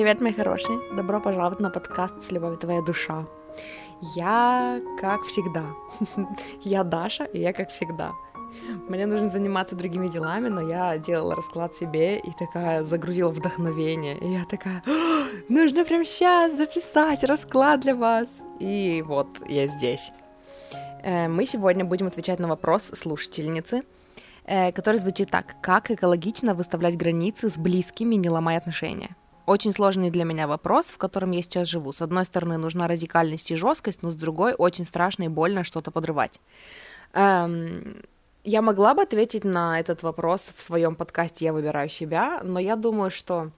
Привет, мои хорошие! Добро пожаловать на подкаст «С любовью твоя душа». Я, как всегда, я Даша, и я, как всегда. Мне нужно заниматься другими делами, но я делала расклад себе и такая загрузила вдохновение. И я такая, нужно прямо сейчас записать расклад для вас. И вот я здесь. Э, мы сегодня будем отвечать на вопрос слушательницы, э, который звучит так. Как экологично выставлять границы с близкими, не ломая отношения? Очень сложный для меня вопрос, в котором я сейчас живу. С одной стороны, нужна радикальность и жесткость, но с другой, очень страшно и больно что-то подрывать. Эм, я могла бы ответить на этот вопрос в своем подкасте «Я выбираю себя», но я думаю, что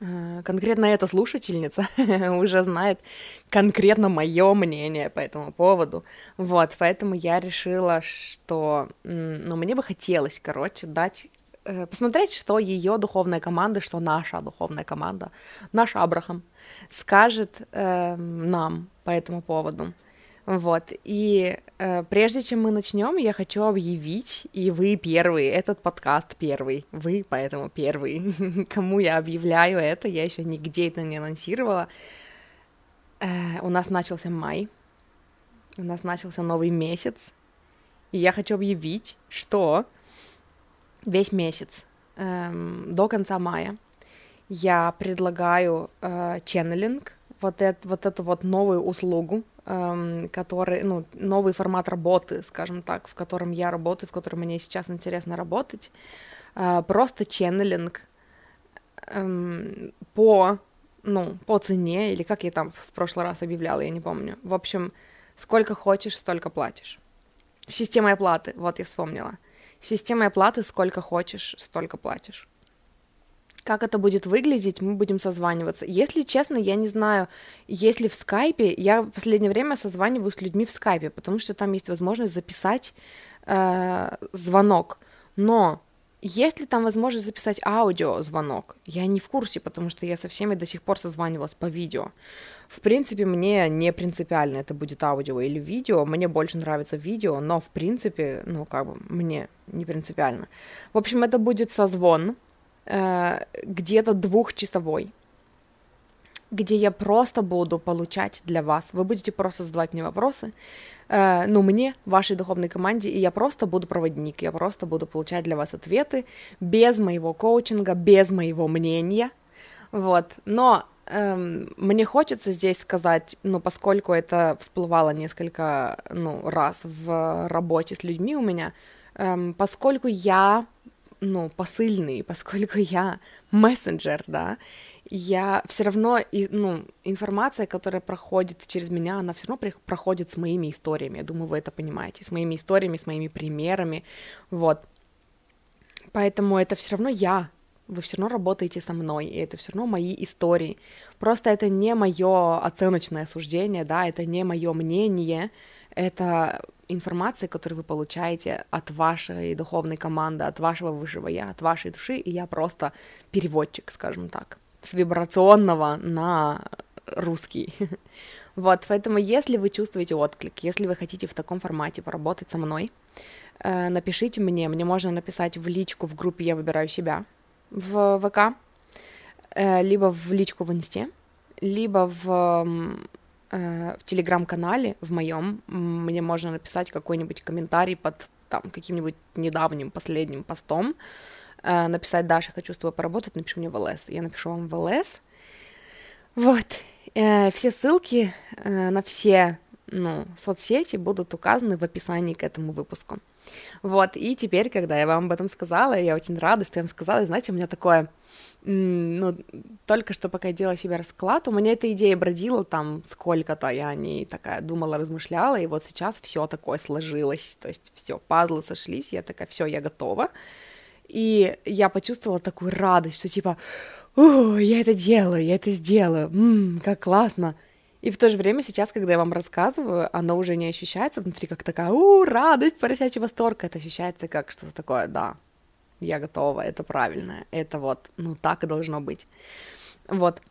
э, конкретно эта слушательница уже знает конкретно мое мнение по этому поводу. Вот, поэтому я решила, что ну, мне бы хотелось, короче, дать посмотреть, что ее духовная команда, что наша духовная команда, наш Абрахам скажет э, нам по этому поводу. Вот, и э, прежде чем мы начнем, я хочу объявить, и вы первый, этот подкаст первый, вы поэтому первый, кому я объявляю это, я еще нигде это не анонсировала. Э, у нас начался май, у нас начался новый месяц, и я хочу объявить, что весь месяц эм, до конца мая я предлагаю э, ченнелинг, вот, это, вот эту вот новую услугу, эм, который, ну, новый формат работы, скажем так, в котором я работаю, в котором мне сейчас интересно работать, э, просто ченнелинг эм, по, ну, по цене, или как я там в прошлый раз объявляла, я не помню. В общем, сколько хочешь, столько платишь. Система оплаты, вот я вспомнила. Системой оплаты сколько хочешь, столько платишь. Как это будет выглядеть, мы будем созваниваться. Если честно, я не знаю, если в скайпе, я в последнее время созваниваюсь с людьми в скайпе, потому что там есть возможность записать э, звонок. Но есть ли там возможность записать аудиозвонок? Я не в курсе, потому что я со всеми до сих пор созванивалась по видео. В принципе, мне не принципиально, это будет аудио или видео. Мне больше нравится видео, но в принципе, ну, как бы, мне не принципиально. В общем, это будет созвон, э, где-то двухчасовой, где я просто буду получать для вас. Вы будете просто задавать мне вопросы, э, ну, мне, вашей духовной команде, и я просто буду проводник, я просто буду получать для вас ответы без моего коучинга, без моего мнения, вот. Но эм, мне хочется здесь сказать, ну, поскольку это всплывало несколько, ну, раз в работе с людьми у меня, эм, поскольку я, ну, посыльный, поскольку я мессенджер, да, я все равно, и, ну, информация, которая проходит через меня, она все равно проходит с моими историями. Я думаю, вы это понимаете, с моими историями, с моими примерами, вот. Поэтому это все равно я, вы все равно работаете со мной, и это все равно мои истории. Просто это не мое оценочное суждение, да, это не мое мнение, это информация, которую вы получаете от вашей духовной команды, от вашего высшего я, от вашей души, и я просто переводчик, скажем так с вибрационного на русский. Вот, поэтому если вы чувствуете отклик, если вы хотите в таком формате поработать со мной, э, напишите мне, мне можно написать в личку в группе «Я выбираю себя» в ВК, э, либо в личку в Инсте, либо в, э, в Телеграм-канале в моем, мне можно написать какой-нибудь комментарий под там каким-нибудь недавним последним постом, э, написать Даша, хочу с тобой поработать, напиши мне в ЛС. Я напишу вам в ЛС. Вот. Все ссылки на все ну, соцсети будут указаны в описании к этому выпуску. Вот, и теперь, когда я вам об этом сказала, я очень рада, что я вам сказала, и знаете, у меня такое, ну, только что пока я делала себе расклад, у меня эта идея бродила там сколько-то, я о ней такая думала, размышляла, и вот сейчас все такое сложилось, то есть все, пазлы сошлись, я такая, все, я готова, и я почувствовала такую радость, что типа, я это делаю, я это сделаю, ммм, как классно. И в то же время сейчас, когда я вам рассказываю, оно уже не ощущается внутри как такая, у, радость, поросячий восторг, это ощущается как что-то такое, да, я готова, это правильно, это вот, ну, так и должно быть. Вот.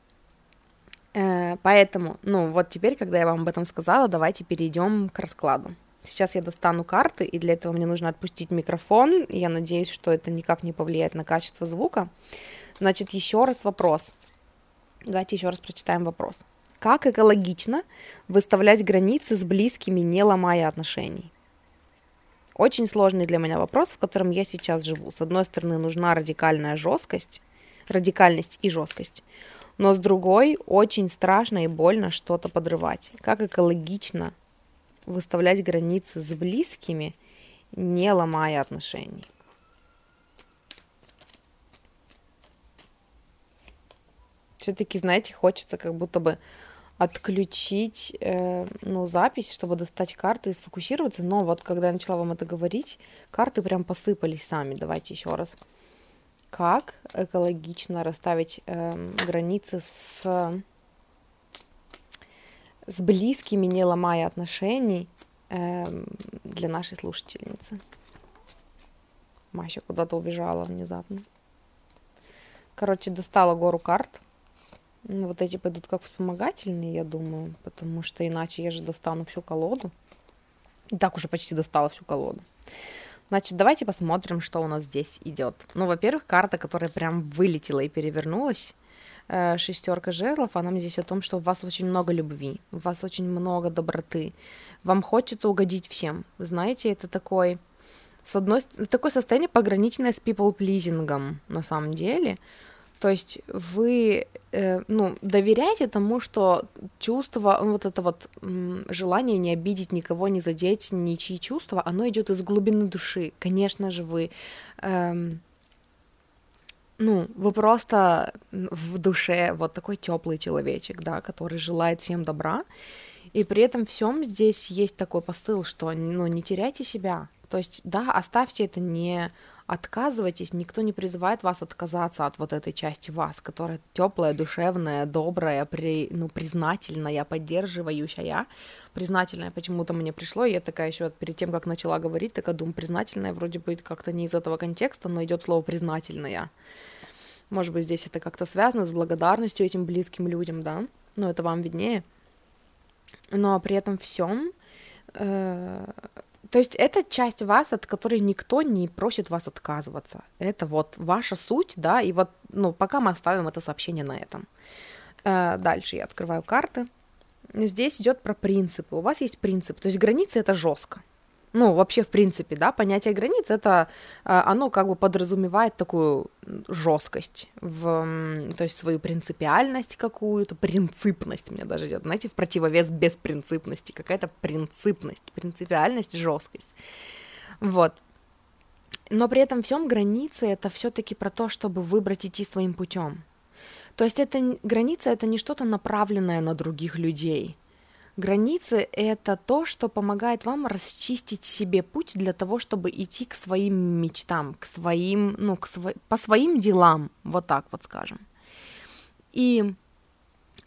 Э, поэтому, ну, вот теперь, когда я вам об этом сказала, давайте перейдем к раскладу. Сейчас я достану карты, и для этого мне нужно отпустить микрофон. Я надеюсь, что это никак не повлияет на качество звука. Значит, еще раз вопрос. Давайте еще раз прочитаем вопрос. Как экологично выставлять границы с близкими, не ломая отношений? Очень сложный для меня вопрос, в котором я сейчас живу. С одной стороны, нужна радикальная жесткость, радикальность и жесткость, но с другой, очень страшно и больно что-то подрывать. Как экологично выставлять границы с близкими, не ломая отношений? Все-таки, знаете, хочется как будто бы отключить э, ну, запись, чтобы достать карты и сфокусироваться. Но вот когда я начала вам это говорить, карты прям посыпались сами. Давайте еще раз. Как экологично расставить э, границы с, с близкими, не ломая отношений э, для нашей слушательницы? Мася куда-то убежала внезапно. Короче, достала гору карт ну, вот эти пойдут как вспомогательные, я думаю, потому что иначе я же достану всю колоду. И так уже почти достала всю колоду. Значит, давайте посмотрим, что у нас здесь идет. Ну, во-первых, карта, которая прям вылетела и перевернулась, э, шестерка жезлов, она мне здесь о том, что у вас очень много любви, у вас очень много доброты, вам хочется угодить всем. Знаете, это такой, с одной, такое состояние пограничное с people pleasing на самом деле, то есть вы э, ну, доверяете тому, что чувство, вот это вот желание не обидеть никого, не задеть ничьи чувства, оно идет из глубины души. Конечно же, вы эм, ну, вы просто в душе вот такой теплый человечек, да, который желает всем добра. И при этом всем здесь есть такой посыл, что ну, не теряйте себя. То есть, да, оставьте это не отказывайтесь, никто не призывает вас отказаться от вот этой части вас, которая теплая, душевная, добрая, при, ну, признательная, поддерживающая. Признательная почему-то мне пришло, и я такая еще перед тем, как начала говорить, такая думаю, признательная вроде бы как-то не из этого контекста, но идет слово признательная. Может быть, здесь это как-то связано с благодарностью этим близким людям, да? Но это вам виднее. Но при этом всем э, то есть это часть вас, от которой никто не просит вас отказываться. Это вот ваша суть, да, и вот, ну, пока мы оставим это сообщение на этом. Э, дальше я открываю карты. Здесь идет про принципы. У вас есть принцип, то есть границы это жестко ну, вообще, в принципе, да, понятие границ, это, а, оно как бы подразумевает такую жесткость, в, то есть свою принципиальность какую-то, принципность, мне даже идет, знаете, в противовес беспринципности, какая-то принципность, принципиальность, жесткость, вот. Но при этом всем границы это все-таки про то, чтобы выбрать идти своим путем. То есть это граница это не что-то направленное на других людей, Границы — это то, что помогает вам расчистить себе путь для того, чтобы идти к своим мечтам, к своим, ну, к сво... по своим делам, вот так вот скажем. И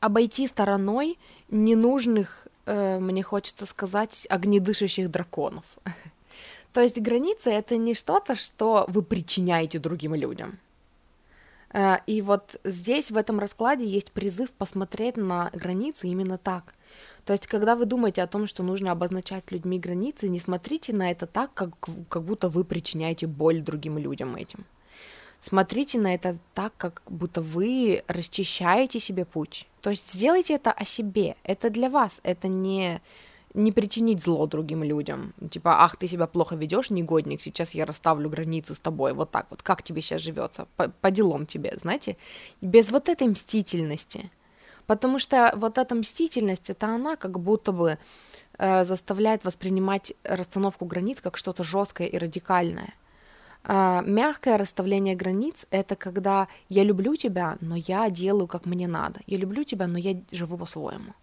обойти стороной ненужных, э, мне хочется сказать, огнедышащих драконов. То есть границы — это не что-то, что вы причиняете другим людям. Э, и вот здесь, в этом раскладе, есть призыв посмотреть на границы именно так — то есть, когда вы думаете о том, что нужно обозначать людьми границы, не смотрите на это так, как, как будто вы причиняете боль другим людям этим. Смотрите на это так, как будто вы расчищаете себе путь. То есть сделайте это о себе. Это для вас. Это не не причинить зло другим людям. Типа, ах, ты себя плохо ведешь, негодник, сейчас я расставлю границы с тобой, вот так вот, как тебе сейчас живется, по, по делам тебе, знаете, без вот этой мстительности. Потому что вот эта мстительность, это она как будто бы э, заставляет воспринимать расстановку границ как что-то жесткое и радикальное. Э, мягкое расставление границ это когда я люблю тебя, но я делаю как мне надо. Я люблю тебя, но я живу по-своему.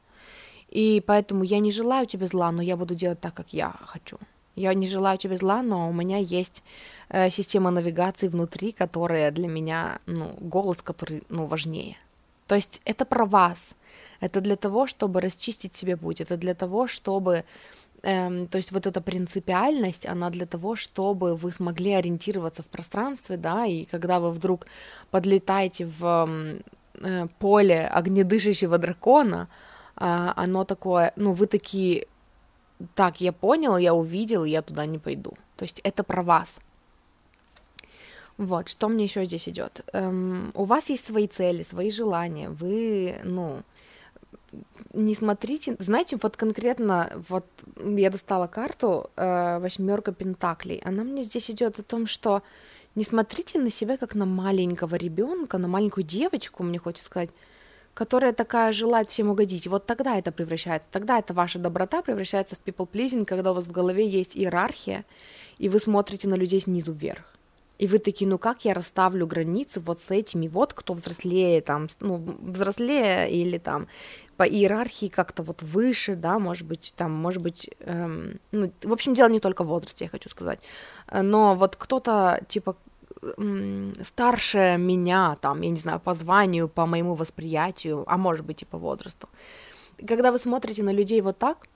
И поэтому я не желаю тебе зла, но я буду делать так, как я хочу. Я не желаю тебе зла, но у меня есть э, система навигации внутри, которая для меня, ну, голос, который, ну, важнее. То есть это про вас. Это для того, чтобы расчистить себе путь. Это для того, чтобы... Эм, то есть вот эта принципиальность, она для того, чтобы вы смогли ориентироваться в пространстве, да, и когда вы вдруг подлетаете в э, поле огнедышащего дракона, э, оно такое, ну, вы такие, так, я понял, я увидел, я туда не пойду. То есть это про вас. Вот, что мне еще здесь идет? Эм, у вас есть свои цели, свои желания, вы, ну, не смотрите, знаете, вот конкретно, вот я достала карту э, восьмерка пентаклей, она мне здесь идет о том, что не смотрите на себя как на маленького ребенка, на маленькую девочку, мне хочется сказать, которая такая желает всем угодить. Вот тогда это превращается, тогда это ваша доброта превращается в people pleasing, когда у вас в голове есть иерархия, и вы смотрите на людей снизу вверх. И вы такие, ну как я расставлю границы вот с этими, вот кто взрослее, там, ну, взрослее или там по иерархии как-то вот выше, да, может быть, там, может быть, эм, ну, в общем, дело не только в возрасте, я хочу сказать, но вот кто-то, типа, старше меня, там, я не знаю, по званию, по моему восприятию, а может быть и по возрасту. Когда вы смотрите на людей вот так,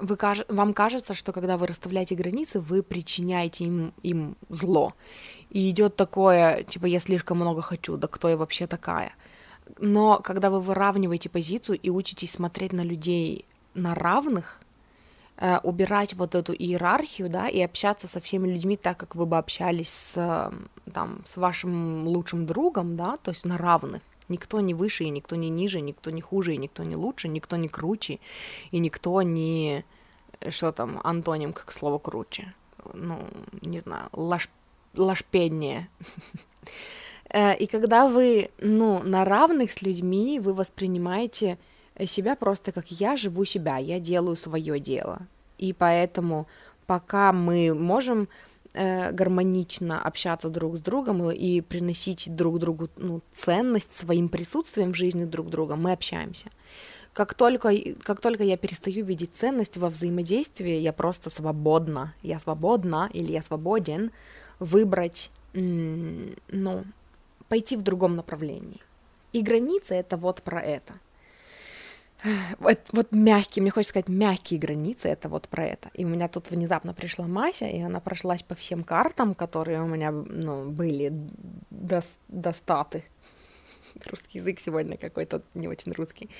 вы, вам кажется, что когда вы расставляете границы, вы причиняете им, им зло. И идет такое, типа, я слишком много хочу, да кто я вообще такая. Но когда вы выравниваете позицию и учитесь смотреть на людей на равных, э, убирать вот эту иерархию, да, и общаться со всеми людьми так, как вы бы общались с, там, с вашим лучшим другом, да, то есть на равных. Никто не выше, и никто не ниже, никто не хуже, и никто не лучше, никто не круче, и никто не... Что там, антоним, как слово круче? Ну, не знаю, лаш... лашпеднее. Э, и когда вы, ну, на равных с людьми, вы воспринимаете себя просто как я живу себя, я делаю свое дело. И поэтому пока мы можем э, гармонично общаться друг с другом и, и приносить друг другу ну, ценность своим присутствием в жизни друг друга, мы общаемся. Как только, как только я перестаю видеть ценность во взаимодействии, я просто свободна, я свободна или я свободен выбрать, ну, пойти в другом направлении. И границы это вот про это. Вот, вот мягкие, мне хочется сказать, мягкие границы, это вот про это. И у меня тут внезапно пришла Мася, и она прошлась по всем картам, которые у меня ну, были до, достаты. Русский язык сегодня какой-то не очень русский.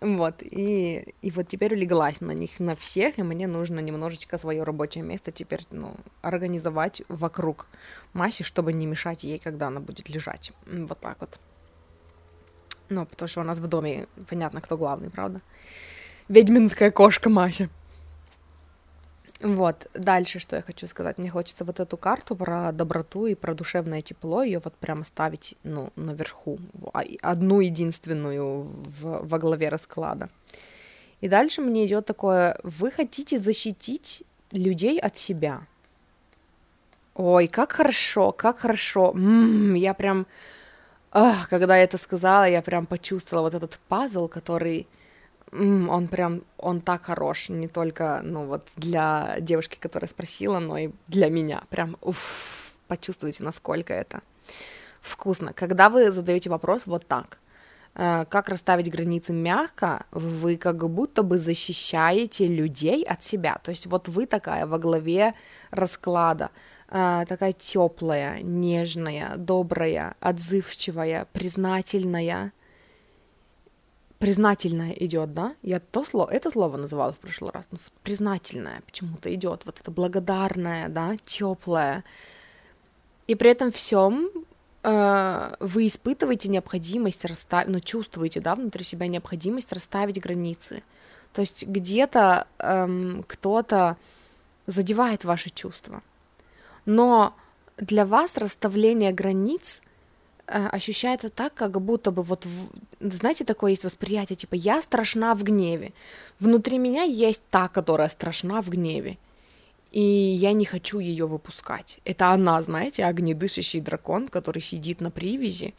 Вот, и, и вот теперь улеглась на них, на всех, и мне нужно немножечко свое рабочее место теперь, ну, организовать вокруг Маси, чтобы не мешать ей, когда она будет лежать. Вот так вот. Ну, потому что у нас в доме понятно, кто главный, правда? Ведьминская кошка Мася. Вот, дальше, что я хочу сказать. Мне хочется вот эту карту про доброту и про душевное тепло, ее вот прямо ставить, ну, наверху, а, одну единственную в, во главе расклада. И дальше мне идет такое, вы хотите защитить людей от себя. Ой, как хорошо, как хорошо. М-м, я прям, ах, когда я это сказала, я прям почувствовала вот этот пазл, который он прям, он так хорош, не только, ну вот, для девушки, которая спросила, но и для меня. Прям, уф, почувствуйте, насколько это вкусно. Когда вы задаете вопрос вот так, э, как расставить границы мягко, вы как будто бы защищаете людей от себя. То есть вот вы такая во главе расклада, такая теплая, нежная, добрая, отзывчивая, признательная, признательное идет, да? Я то слово, это слово называла в прошлый раз, но признательное почему-то идет, вот это благодарное, да, теплое. И при этом всем э, вы испытываете необходимость расставить, ну, чувствуете, да, внутри себя необходимость расставить границы. То есть где-то эм, кто-то задевает ваши чувства. Но для вас расставление границ Э, ощущается так, как будто бы вот, знаете, такое есть восприятие, типа, я страшна в гневе. Внутри меня есть та, которая страшна в гневе. И я не хочу ее выпускать. Это она, знаете, огнедышащий дракон, который сидит на привязи.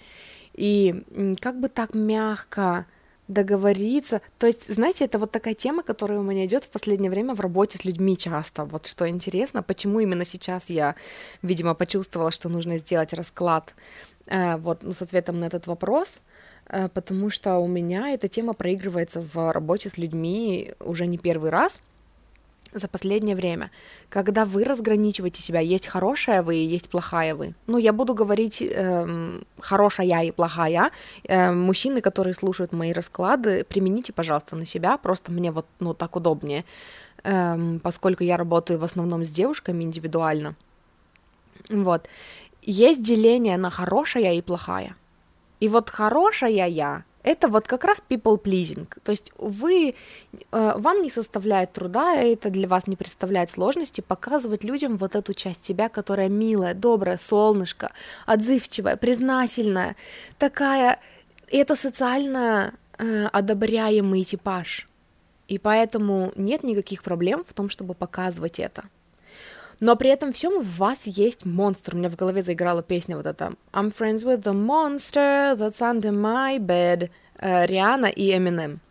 И как бы так мягко договориться. То есть, знаете, это вот такая тема, которая у меня идет в последнее время в работе с людьми часто. Вот что интересно, почему именно сейчас я, видимо, почувствовала, что нужно сделать расклад Э, вот, ну, с ответом на этот вопрос, э, потому что у меня эта тема проигрывается в работе с людьми уже не первый раз за последнее время, когда вы разграничиваете себя, есть хорошая вы и есть плохая вы. Ну, я буду говорить эм, хорошая и плохая. Э, мужчины, которые слушают мои расклады, примените, пожалуйста, на себя, просто мне вот ну, так удобнее, эм, поскольку я работаю в основном с девушками индивидуально Вот. Есть деление на хорошая и плохая. И вот хорошая я это вот как раз people pleasing. То есть вы, э, вам не составляет труда, это для вас не представляет сложности показывать людям вот эту часть себя, которая милая, добрая, солнышко, отзывчивая, признательная, такая, это социально э, одобряемый типаж. И поэтому нет никаких проблем в том, чтобы показывать это. Но при этом всем в вас есть монстр. У меня в голове заиграла песня вот эта I'm friends with the monster that's under my bed. Э, Риана и Эминем.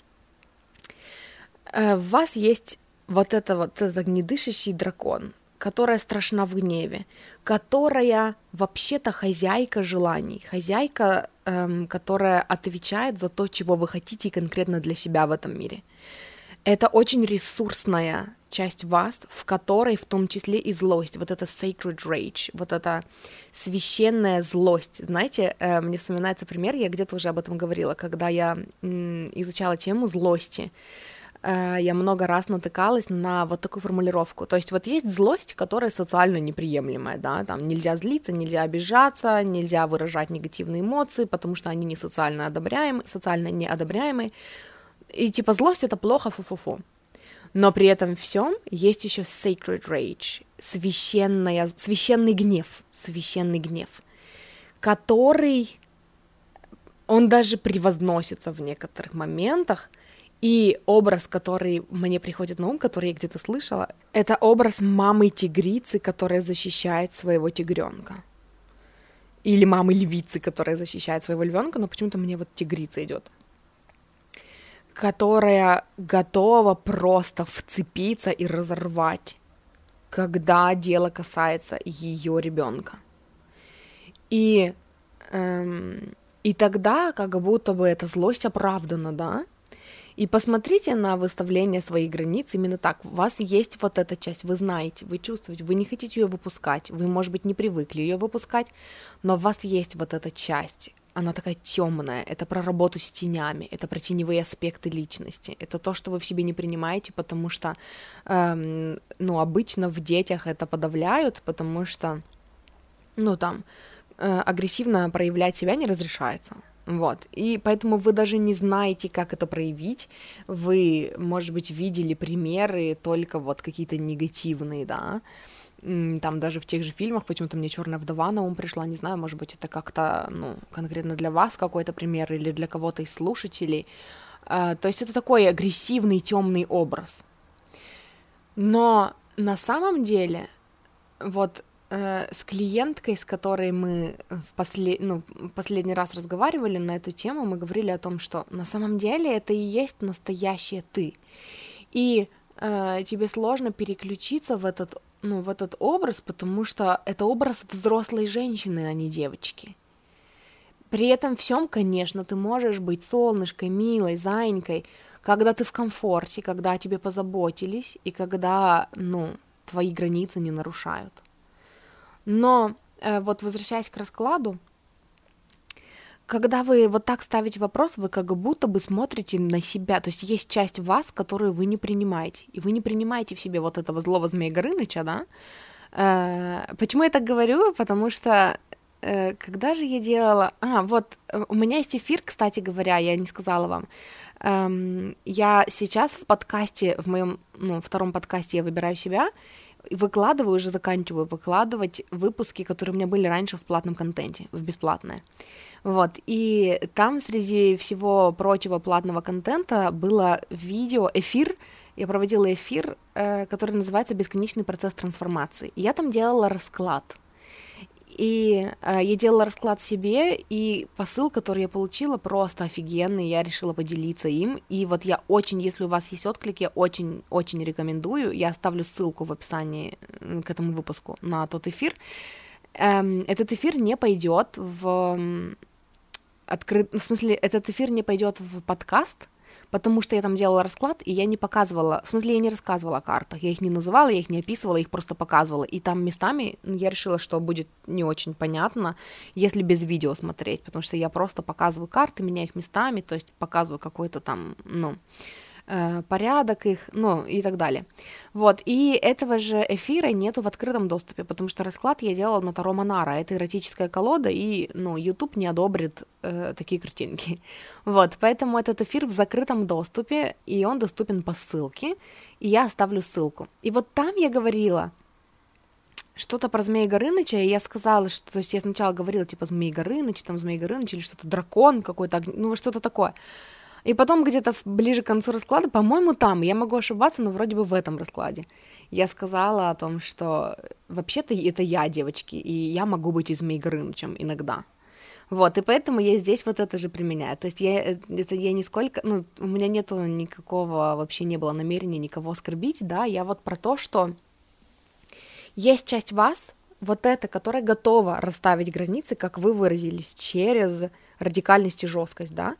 Э, в вас есть вот это вот этот огнедышащий дракон, которая страшна в гневе, которая вообще-то хозяйка желаний, хозяйка, эм, которая отвечает за то, чего вы хотите конкретно для себя в этом мире. Это очень ресурсная часть вас, в которой в том числе и злость, вот это sacred rage, вот эта священная злость. Знаете, э, мне вспоминается пример, я где-то уже об этом говорила, когда я изучала тему злости, э, я много раз натыкалась на вот такую формулировку. То есть вот есть злость, которая социально неприемлемая, да, там нельзя злиться, нельзя обижаться, нельзя выражать негативные эмоции, потому что они не социально одобряемы, социально неодобряемые. И типа злость это плохо, фу-фу-фу. Но при этом всем есть еще sacred rage, священная, священный гнев, священный гнев, который он даже превозносится в некоторых моментах, и образ, который мне приходит на ум, который я где-то слышала, это образ мамы-тигрицы, которая защищает своего тигренка. Или мамы-львицы, которая защищает своего львенка, но почему-то мне вот тигрица идет которая готова просто вцепиться и разорвать, когда дело касается ее ребенка. И, эм, и тогда как будто бы эта злость оправдана, да? И посмотрите на выставление своих границ именно так. У вас есть вот эта часть, вы знаете, вы чувствуете, вы не хотите ее выпускать, вы, может быть, не привыкли ее выпускать, но у вас есть вот эта часть, она такая темная, это про работу с тенями, это про теневые аспекты личности, это то, что вы в себе не принимаете, потому что, эм, ну, обычно в детях это подавляют, потому что, ну, там, э, агрессивно проявлять себя не разрешается, вот, и поэтому вы даже не знаете, как это проявить, вы, может быть, видели примеры только вот какие-то негативные, да, там даже в тех же фильмах, почему-то мне Черная вдова на ум пришла, не знаю, может быть, это как-то, ну, конкретно для вас какой-то пример или для кого-то из слушателей. А, то есть это такой агрессивный, темный образ. Но на самом деле, вот э, с клиенткой, с которой мы в послед... ну, последний раз разговаривали на эту тему, мы говорили о том, что на самом деле это и есть настоящее ты. И э, тебе сложно переключиться в этот ну, в этот образ, потому что это образ взрослой женщины, а не девочки. При этом всем, конечно, ты можешь быть солнышкой, милой, зайкой, когда ты в комфорте, когда о тебе позаботились и когда, ну, твои границы не нарушают. Но э, вот возвращаясь к раскладу, когда вы вот так ставите вопрос, вы как будто бы смотрите на себя, то есть есть часть вас, которую вы не принимаете, и вы не принимаете в себе вот этого злого змея Горыныча, да? Э, почему я так говорю? Потому что э, когда же я делала... А, вот, у меня есть эфир, кстати говоря, я не сказала вам. Эм, я сейчас в подкасте, в моем ну, втором подкасте «Я выбираю себя», выкладываю, уже заканчиваю выкладывать выпуски, которые у меня были раньше в платном контенте, в бесплатное. Вот, и там среди всего прочего платного контента было видео, эфир, я проводила эфир, э, который называется «Бесконечный процесс трансформации». Я там делала расклад. И э, я делала расклад себе, и посыл, который я получила, просто офигенный, я решила поделиться им. И вот я очень, если у вас есть отклик, я очень-очень рекомендую. Я оставлю ссылку в описании к этому выпуску на тот эфир. Эм, этот эфир не пойдет в открыт, ну, в смысле, этот эфир не пойдет в подкаст, потому что я там делала расклад, и я не показывала, в смысле, я не рассказывала о картах, я их не называла, я их не описывала, я их просто показывала, и там местами ну, я решила, что будет не очень понятно, если без видео смотреть, потому что я просто показываю карты, меняю их местами, то есть показываю какой-то там, ну, порядок их, ну и так далее. Вот, и этого же эфира нету в открытом доступе, потому что расклад я делала на Таро Монара, это эротическая колода, и, ну, YouTube не одобрит э, такие картинки. Вот, поэтому этот эфир в закрытом доступе, и он доступен по ссылке, и я оставлю ссылку. И вот там я говорила, что-то про Змея Горыныча, и я сказала, что, то есть я сначала говорила, типа, Змей Горыныч, там, Змей Горыныч, или что-то дракон какой-то, ну, что-то такое. И потом где-то ближе к концу расклада, по-моему, там, я могу ошибаться, но вроде бы в этом раскладе, я сказала о том, что вообще-то это я, девочки, и я могу быть и Змей Горынычем иногда. Вот, и поэтому я здесь вот это же применяю. То есть я, это я нисколько, ну, у меня нету никакого, вообще не было намерения никого оскорбить, да, я вот про то, что есть часть вас, вот эта, которая готова расставить границы, как вы выразились, через радикальность и жесткость, да,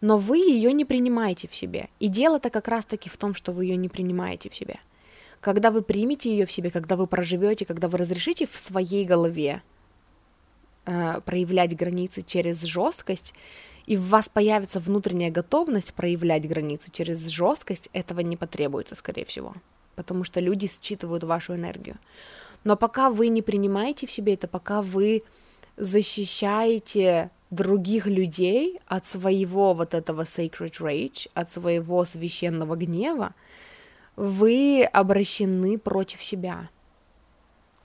но вы ее не принимаете в себе. И дело-то как раз-таки в том, что вы ее не принимаете в себе. Когда вы примете ее в себе, когда вы проживете, когда вы разрешите в своей голове э, проявлять границы через жесткость, и в вас появится внутренняя готовность проявлять границы через жесткость, этого не потребуется, скорее всего, потому что люди считывают вашу энергию. Но пока вы не принимаете в себе это, пока вы защищаете других людей от своего вот этого sacred rage, от своего священного гнева, вы обращены против себя.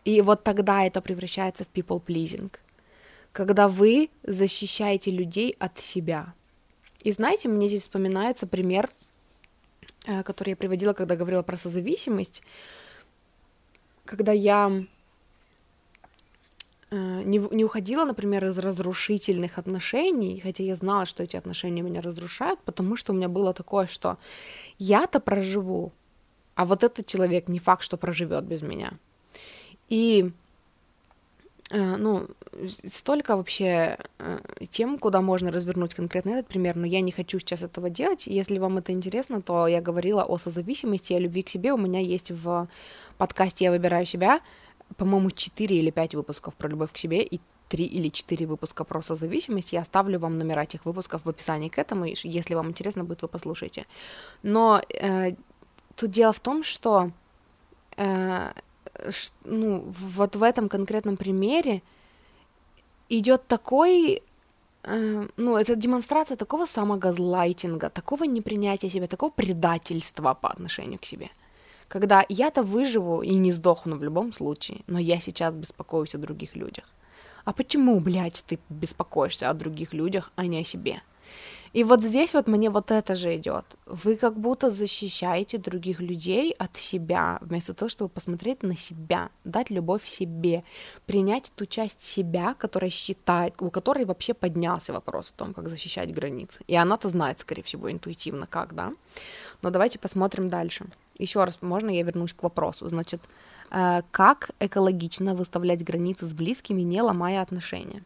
И вот тогда это превращается в people pleasing, когда вы защищаете людей от себя. И знаете, мне здесь вспоминается пример, э, который я приводила, когда говорила про созависимость, когда я не, не уходила, например, из разрушительных отношений, хотя я знала, что эти отношения меня разрушают, потому что у меня было такое, что я-то проживу, а вот этот человек не факт, что проживет без меня. И э, ну, столько вообще э, тем, куда можно развернуть конкретно этот пример, но я не хочу сейчас этого делать. Если вам это интересно, то я говорила о созависимости, о любви к себе. У меня есть в подкасте «Я выбираю себя», по-моему, 4 или 5 выпусков про любовь к себе и 3 или 4 выпуска про созависимость. Я оставлю вам номера этих выпусков в описании к этому, если вам интересно будет, вы послушайте. Но э, тут дело в том, что э, ну, вот в этом конкретном примере идет такой э, ну, это демонстрация такого самогазлайтинга, такого непринятия себя, такого предательства по отношению к себе – когда я-то выживу и не сдохну в любом случае, но я сейчас беспокоюсь о других людях. А почему, блядь, ты беспокоишься о других людях, а не о себе? И вот здесь вот мне вот это же идет. Вы как будто защищаете других людей от себя, вместо того, чтобы посмотреть на себя, дать любовь себе, принять ту часть себя, которая считает, у которой вообще поднялся вопрос о том, как защищать границы. И она-то знает, скорее всего, интуитивно, как, да? Но давайте посмотрим дальше. Еще раз, можно я вернусь к вопросу? Значит, э, как экологично выставлять границы с близкими, не ломая отношения?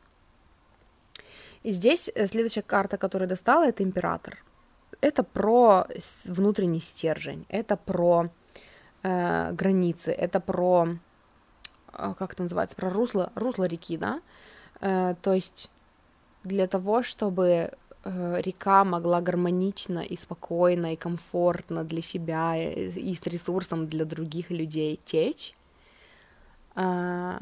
И здесь э, следующая карта, которую достала, это император. Это про внутренний стержень, это про э, границы, это про, э, как это называется, про русло, русло реки, да? Э, то есть для того, чтобы река могла гармонично и спокойно и комфортно для себя и, с ресурсом для других людей течь, э,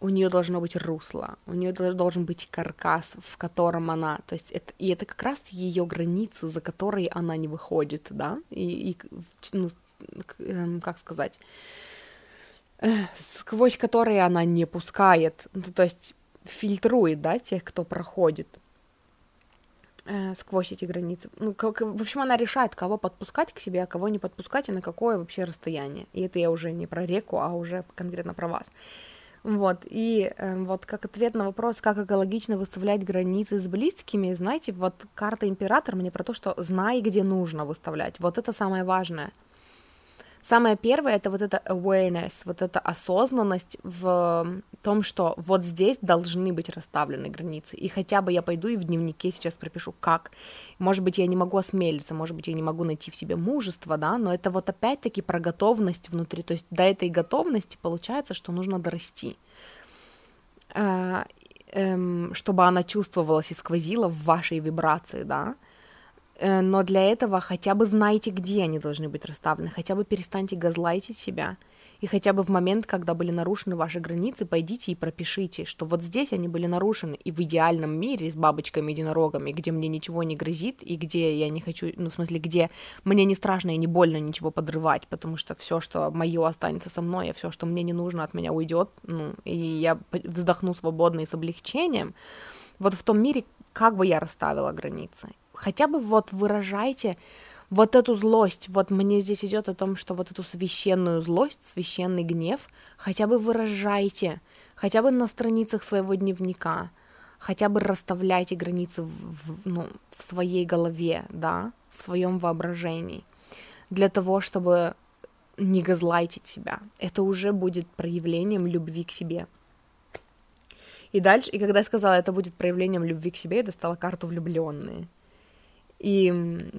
у нее должно быть русло, у нее должен быть каркас, в котором она, то есть это, и это как раз ее границы, за которые она не выходит, да, и, и ну, эм, как сказать, э, сквозь которые она не пускает, ну, то есть фильтрует, да, тех, кто проходит э, сквозь эти границы. Ну, как, в общем, она решает, кого подпускать к себе, а кого не подпускать, и на какое вообще расстояние. И это я уже не про реку, а уже конкретно про вас. Вот, и э, вот как ответ на вопрос, как экологично выставлять границы с близкими, знаете, вот карта Император мне про то, что знай, где нужно выставлять, вот это самое важное – Самое первое это вот это awareness, вот эта осознанность в том, что вот здесь должны быть расставлены границы. И хотя бы я пойду и в дневнике сейчас пропишу, как. Может быть, я не могу осмелиться, может быть, я не могу найти в себе мужество, да, но это вот опять-таки про готовность внутри. То есть до этой готовности получается, что нужно дорасти а, эм, чтобы она чувствовалась и сквозила в вашей вибрации, да, но для этого хотя бы знайте, где они должны быть расставлены, хотя бы перестаньте газлайтить себя, и хотя бы в момент, когда были нарушены ваши границы, пойдите и пропишите, что вот здесь они были нарушены, и в идеальном мире с бабочками, единорогами, где мне ничего не грозит, и где я не хочу, ну, в смысле, где мне не страшно и не больно ничего подрывать, потому что все, что мое останется со мной, а все, что мне не нужно, от меня уйдет, ну, и я вздохну свободно и с облегчением, вот в том мире как бы я расставила границы. Хотя бы вот выражайте вот эту злость, вот мне здесь идет о том, что вот эту священную злость, священный гнев, хотя бы выражайте, хотя бы на страницах своего дневника, хотя бы расставляйте границы в, в, ну, в своей голове, да, в своем воображении, для того, чтобы не газлайтить себя. Это уже будет проявлением любви к себе. И дальше, и когда я сказала, это будет проявлением любви к себе, я достала карту влюбленные. И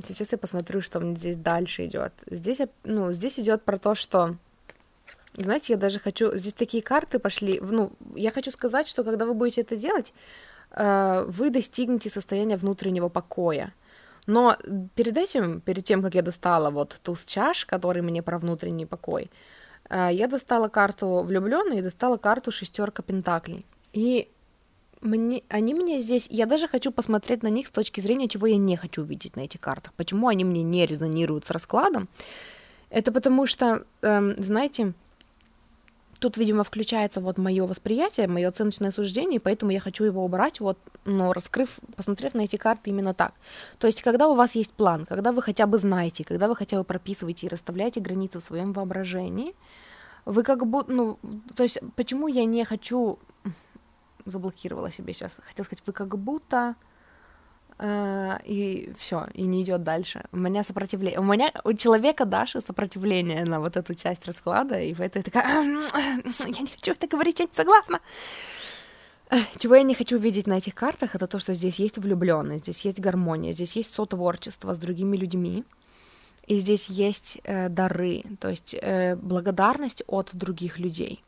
сейчас я посмотрю, что мне здесь дальше идет. Здесь, ну, здесь идет про то, что знаете, я даже хочу... Здесь такие карты пошли. Ну, я хочу сказать, что когда вы будете это делать, э, вы достигнете состояния внутреннего покоя. Но перед этим, перед тем, как я достала вот туз чаш, который мне про внутренний покой, э, я достала карту влюбленный и достала карту шестерка пентаклей. И мне, они мне здесь, я даже хочу посмотреть на них с точки зрения, чего я не хочу видеть на этих картах. Почему они мне не резонируют с раскладом? Это потому что, эм, знаете, тут, видимо, включается вот мое восприятие, мое оценочное суждение, поэтому я хочу его убрать, вот, но раскрыв, посмотрев на эти карты именно так. То есть, когда у вас есть план, когда вы хотя бы знаете, когда вы хотя бы прописываете и расставляете границы в своем воображении, вы как будто, ну, то есть, почему я не хочу заблокировала себе сейчас. Хотела сказать, вы как будто э, и все, и не идет дальше. У меня сопротивление, у меня у человека Даши сопротивление на вот эту часть расклада, и поэтому я такая, я не хочу это говорить, я не согласна. Чего я не хочу видеть на этих картах, это то, что здесь есть влюбленность, здесь есть гармония, здесь есть сотворчество с другими людьми, и здесь есть э, дары, то есть э, благодарность от других людей.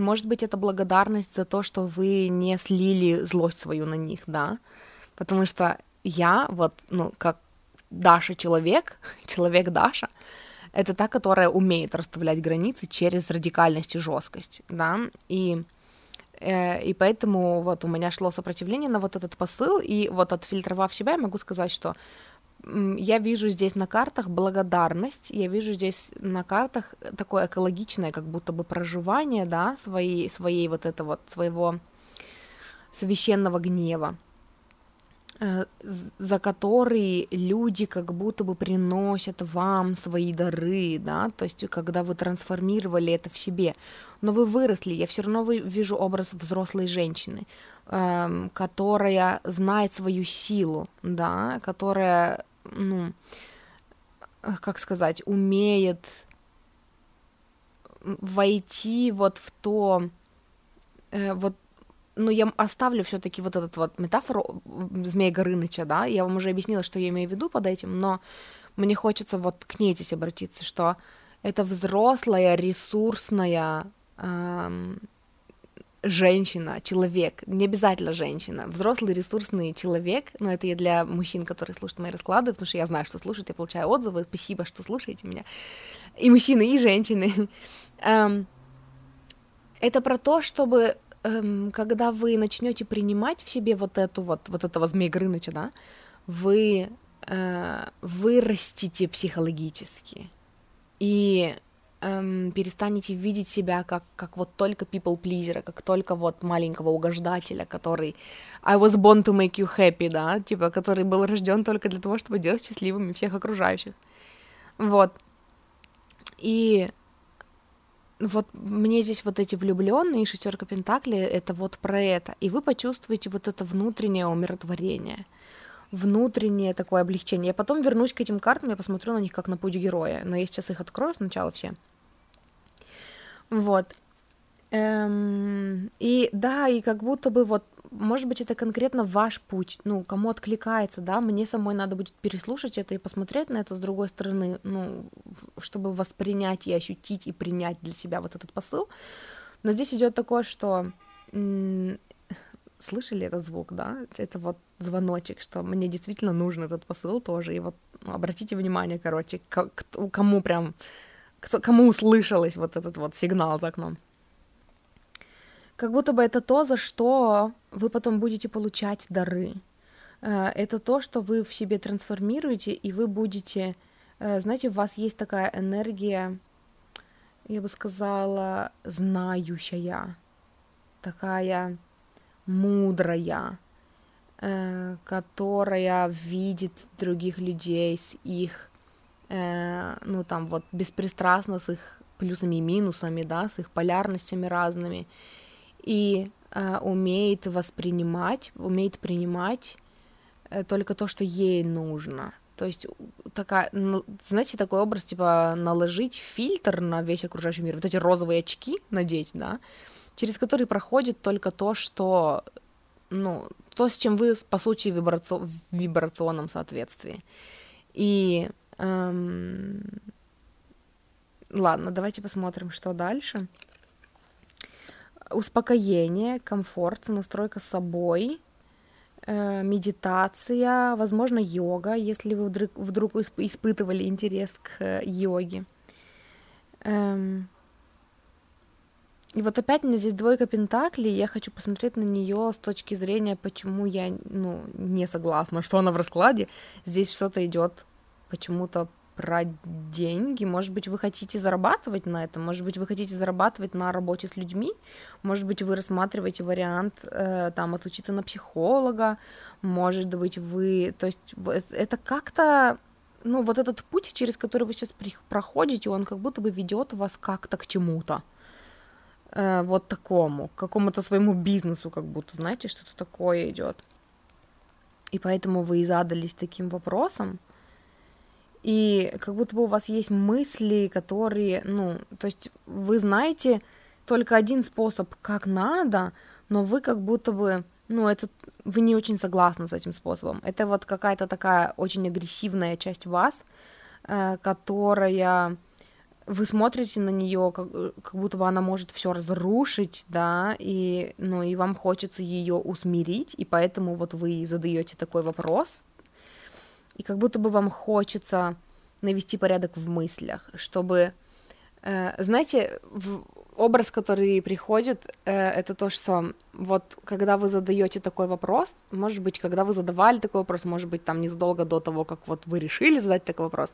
Может быть, это благодарность за то, что вы не слили злость свою на них, да? Потому что я, вот, ну, как Даша человек, человек Даша, это та, которая умеет расставлять границы через радикальность и жесткость, да, и э, и поэтому вот у меня шло сопротивление на вот этот посыл, и вот отфильтровав себя, я могу сказать, что я вижу здесь на картах благодарность, я вижу здесь на картах такое экологичное, как будто бы проживание, да, своей, своей вот это вот, своего священного гнева, э, за который люди как будто бы приносят вам свои дары, да, то есть когда вы трансформировали это в себе, но вы выросли, я все равно вижу образ взрослой женщины, эм, которая знает свою силу, да, которая ну, э, как сказать, умеет войти вот в то, э, вот, ну, я оставлю все-таки вот этот вот метафору Змея Горыныча, да, я вам уже объяснила, что я имею в виду под этим, но мне хочется вот к ней здесь обратиться, что это взрослая, ресурсная, эм, женщина, человек, не обязательно женщина, взрослый ресурсный человек, но это я для мужчин, которые слушают мои расклады, потому что я знаю, что слушают, я получаю отзывы, спасибо, что слушаете меня, и мужчины, и женщины. Эм, это про то, чтобы эм, когда вы начнете принимать в себе вот эту вот, вот этого змея Горыныча, да, вы э, вырастите психологически. И эм, перестанете видеть себя как, как вот только people pleaser, как только вот маленького угождателя, который I was born to make you happy, да, типа, который был рожден только для того, чтобы делать счастливыми всех окружающих. Вот. И вот мне здесь вот эти влюбленные шестерка Пентакли это вот про это. И вы почувствуете вот это внутреннее умиротворение внутреннее такое облегчение. Я потом вернусь к этим картам, я посмотрю на них как на путь героя. Но я сейчас их открою сначала все. Вот. Эм, и да, и как будто бы вот, может быть, это конкретно ваш путь, ну, кому откликается, да, мне самой надо будет переслушать это и посмотреть на это с другой стороны, ну, чтобы воспринять и ощутить и принять для себя вот этот посыл. Но здесь идет такое, что слышали этот звук, да? Это вот звоночек, что мне действительно нужен этот посыл тоже. И вот ну, обратите внимание, короче, к- кому прям, кто, кому услышалось вот этот вот сигнал за окном. Как будто бы это то, за что вы потом будете получать дары. Э, это то, что вы в себе трансформируете, и вы будете, э, знаете, у вас есть такая энергия, я бы сказала, знающая, такая мудрая, э, которая видит других людей с их, э, ну там вот беспристрастно с их плюсами и минусами, да, с их полярностями разными, и э, умеет воспринимать, умеет принимать только то, что ей нужно. То есть такая, знаете, такой образ, типа наложить фильтр на весь окружающий мир, вот эти розовые очки надеть, да, через который проходит только то, что, ну, то, с чем вы, по сути, вибраци... в вибрационном соответствии. И эм... ладно, давайте посмотрим, что дальше. Успокоение, комфорт, настройка собой, э, медитация, возможно, йога, если вы вдруг, вдруг испытывали интерес к йоге. Эм... И вот опять у меня здесь двойка пентаклей, я хочу посмотреть на нее с точки зрения, почему я ну, не согласна, что она в раскладе. Здесь что-то идет почему-то про деньги. Может быть, вы хотите зарабатывать на этом, может быть, вы хотите зарабатывать на работе с людьми, может быть, вы рассматриваете вариант э, там отучиться на психолога, может быть, вы, то есть это как-то ну, вот этот путь, через который вы сейчас проходите, он как будто бы ведет вас как-то к чему-то э, вот такому, к какому-то своему бизнесу, как будто, знаете, что-то такое идет. И поэтому вы и задались таким вопросом. И как будто бы у вас есть мысли, которые, ну, то есть вы знаете только один способ, как надо, но вы как будто бы, ну, это вы не очень согласны с этим способом. Это вот какая-то такая очень агрессивная часть вас, э, которая вы смотрите на нее, как, э, как будто бы она может все разрушить, да, и, ну, и вам хочется ее усмирить, и поэтому вот вы задаете такой вопрос, и как будто бы вам хочется навести порядок в мыслях, чтобы, э, знаете, в, образ, который приходит, э, это то, что вот когда вы задаете такой вопрос, может быть, когда вы задавали такой вопрос, может быть, там незадолго до того, как вот вы решили задать такой вопрос,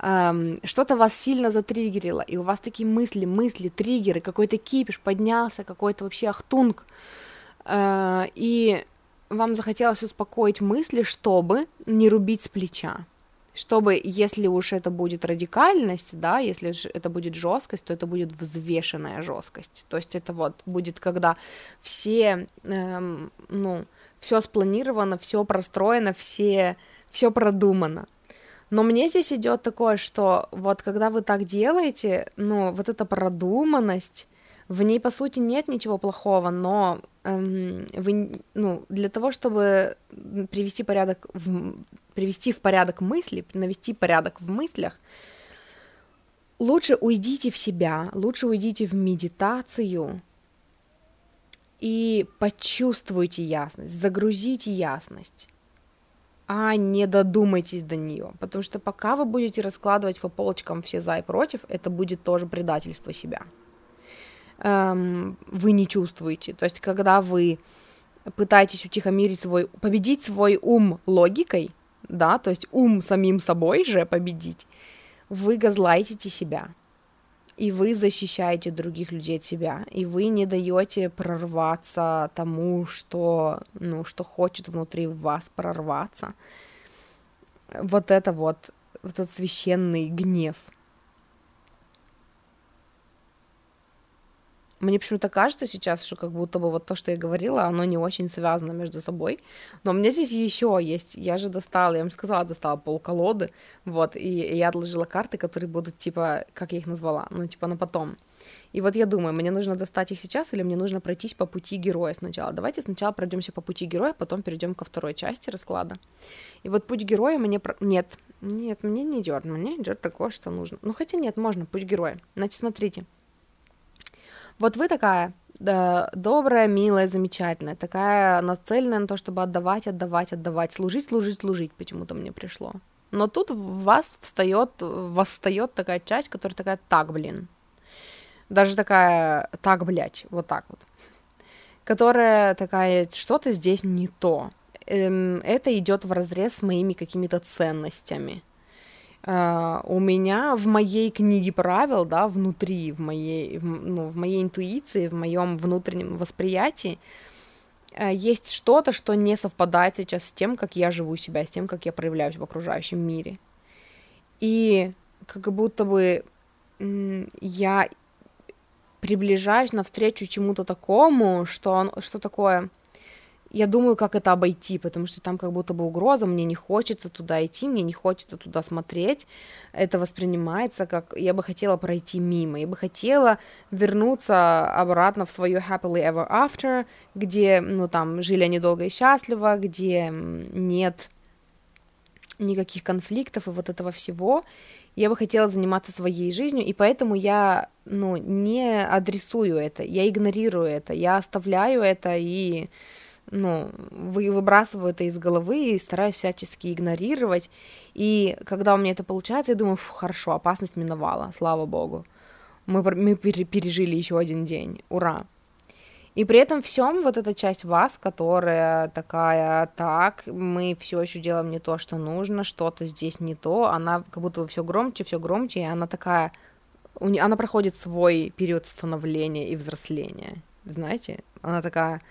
эм, что-то вас сильно затриггерило, и у вас такие мысли, мысли, триггеры, какой-то кипиш поднялся, какой-то вообще ахтунг, э, и вам захотелось успокоить мысли, чтобы не рубить с плеча, чтобы, если уж это будет радикальность, да, если это будет жесткость, то это будет взвешенная жесткость. То есть это вот будет, когда все, эм, ну, все спланировано, все простроено, все, все продумано. Но мне здесь идет такое, что вот когда вы так делаете, ну, вот эта продуманность, в ней, по сути, нет ничего плохого, но эм, вы, ну, для того, чтобы привести порядок в, привести в порядок мысли, навести порядок в мыслях, лучше уйдите в себя, лучше уйдите в медитацию и почувствуйте ясность, загрузите ясность а не додумайтесь до нее. Потому что пока вы будете раскладывать по полочкам все за и против, это будет тоже предательство себя. Эм, вы не чувствуете. То есть, когда вы пытаетесь утихомирить свой, победить свой ум логикой, да, то есть ум самим собой же победить, вы газлайтите себя и вы защищаете других людей от себя, и вы не даете прорваться тому, что, ну, что хочет внутри вас прорваться. Вот это вот, вот этот священный гнев – Мне почему-то кажется сейчас, что как будто бы вот то, что я говорила, оно не очень связано между собой. Но у меня здесь еще есть. Я же достала, я вам сказала, достала пол колоды, вот, и я отложила карты, которые будут, типа, как я их назвала, ну, типа, на потом. И вот я думаю, мне нужно достать их сейчас или мне нужно пройтись по пути героя сначала. Давайте сначала пройдемся по пути героя, потом перейдем ко второй части расклада. И вот путь героя мне... Про... Нет, нет, мне не идет, мне идет такое, что нужно. Ну, хотя нет, можно, путь героя. Значит, смотрите, Вот вы такая да, добрая, милая, замечательная, такая нацеленная на то, чтобы отдавать, отдавать, отдавать, служить, служить, служить, почему-то мне пришло. Но тут в вас встает, восстает такая часть, которая такая, так, блин, даже такая, так, блядь, вот так вот, которая такая, что-то здесь не то. Эм, это идет в разрез с моими какими-то ценностями. Uh, у меня в моей книге правил, да, внутри, в моей, в, ну, в моей интуиции, в моем внутреннем восприятии uh, есть что-то, что не совпадает сейчас с тем, как я живу себя, с тем, как я проявляюсь в окружающем мире. И как будто бы я приближаюсь навстречу чему-то такому, что, что такое... Я думаю, как это обойти, потому что там как будто бы угроза, мне не хочется туда идти, мне не хочется туда смотреть. Это воспринимается как я бы хотела пройти мимо, я бы хотела вернуться обратно в свое happily ever after, где, ну, там, жили они долго и счастливо, где нет никаких конфликтов и вот этого всего я бы хотела заниматься своей жизнью, и поэтому я, ну, не адресую это, я игнорирую это, я оставляю это и, ну, вы, выбрасываю это из головы и стараюсь всячески игнорировать, и когда у меня это получается, я думаю, Фу, хорошо, опасность миновала, слава богу, мы, мы пережили еще один день, ура. И при этом всем вот эта часть вас, которая такая, так, мы все еще делаем не то, что нужно, что-то здесь не то, она как будто все громче, все громче, и она такая, она проходит свой период становления и взросления, знаете, она такая,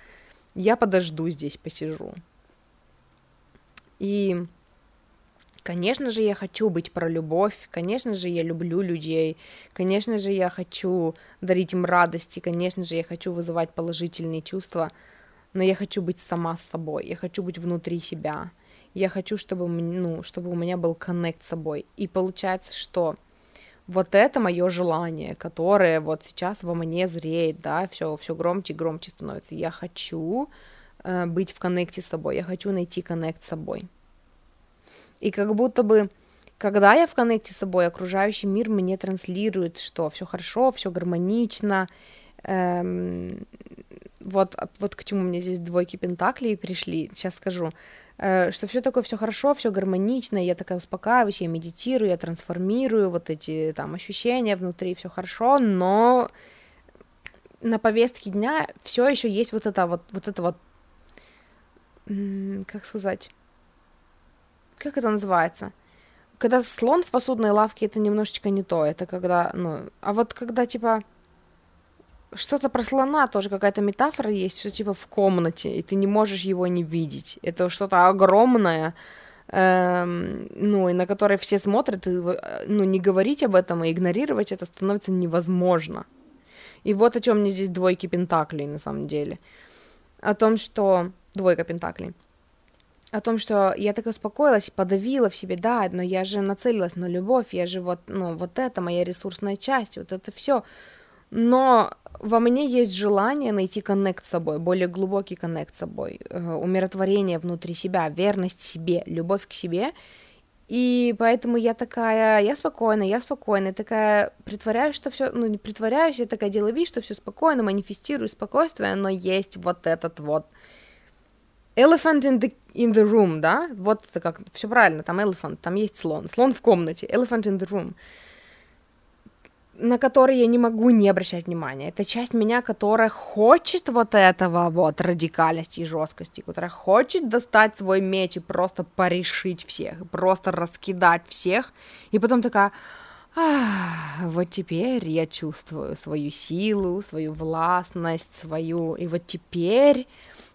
я подожду здесь, посижу. И Конечно же, я хочу быть про любовь, конечно же, я люблю людей, конечно же, я хочу дарить им радости, конечно же, я хочу вызывать положительные чувства, но я хочу быть сама с собой, я хочу быть внутри себя, я хочу, чтобы, ну, чтобы у меня был коннект с собой. И получается, что вот это мое желание, которое вот сейчас во мне зреет, да, все, все громче и громче становится. Я хочу э, быть в коннекте с собой, я хочу найти коннект с собой. И как будто бы, когда я в коннекте с собой, окружающий мир мне транслирует, что все хорошо, все гармонично. Эм, вот, вот к чему мне здесь двойки пентаклей пришли, сейчас скажу, что все такое, все хорошо, все гармонично, я такая успокаиваюсь, я медитирую, я трансформирую вот эти там ощущения внутри, все хорошо, но на повестке дня все еще есть вот это вот, вот это вот, как сказать, как это называется? Когда слон в посудной лавке, это немножечко не то. Это когда, ну, а вот когда, типа, что-то про слона тоже какая-то метафора есть, что типа в комнате, и ты не можешь его не видеть. Это что-то огромное, эм, ну, и на которое все смотрят, и, ну, не говорить об этом и игнорировать это становится невозможно. И вот о чем мне здесь двойки пентаклей на самом деле. О том, что... Двойка пентаклей о том, что я так успокоилась, подавила в себе, да, но я же нацелилась на любовь, я же вот, ну, вот это моя ресурсная часть, вот это все. Но во мне есть желание найти коннект с собой, более глубокий коннект с собой, э, умиротворение внутри себя, верность себе, любовь к себе. И поэтому я такая, я спокойная, я спокойная, такая притворяюсь, что все, ну не притворяюсь, я такая делаю вид, что все спокойно, манифестирую спокойствие, но есть вот этот вот Elephant in the, in the room, да? Вот это как, все правильно, там elephant, там есть слон. Слон в комнате, elephant in the room на который я не могу не обращать внимания. Это часть меня, которая хочет вот этого вот радикальности и жесткости, которая хочет достать свой меч и просто порешить всех, просто раскидать всех, и потом такая, вот теперь я чувствую свою силу, свою властность, свою, и вот теперь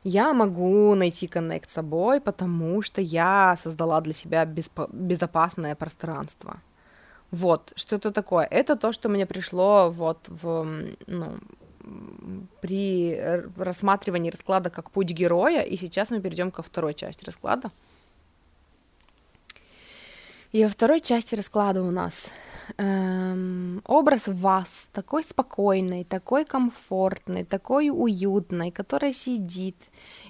я могу найти коннект с собой, потому что я создала для себя беспо- безопасное пространство. Вот, что это такое? Это то, что мне пришло вот в, ну, при рассматривании расклада как путь героя, и сейчас мы перейдем ко второй части расклада. И во второй части расклада у нас эм, образ вас такой спокойный, такой комфортный, такой уютный, которая сидит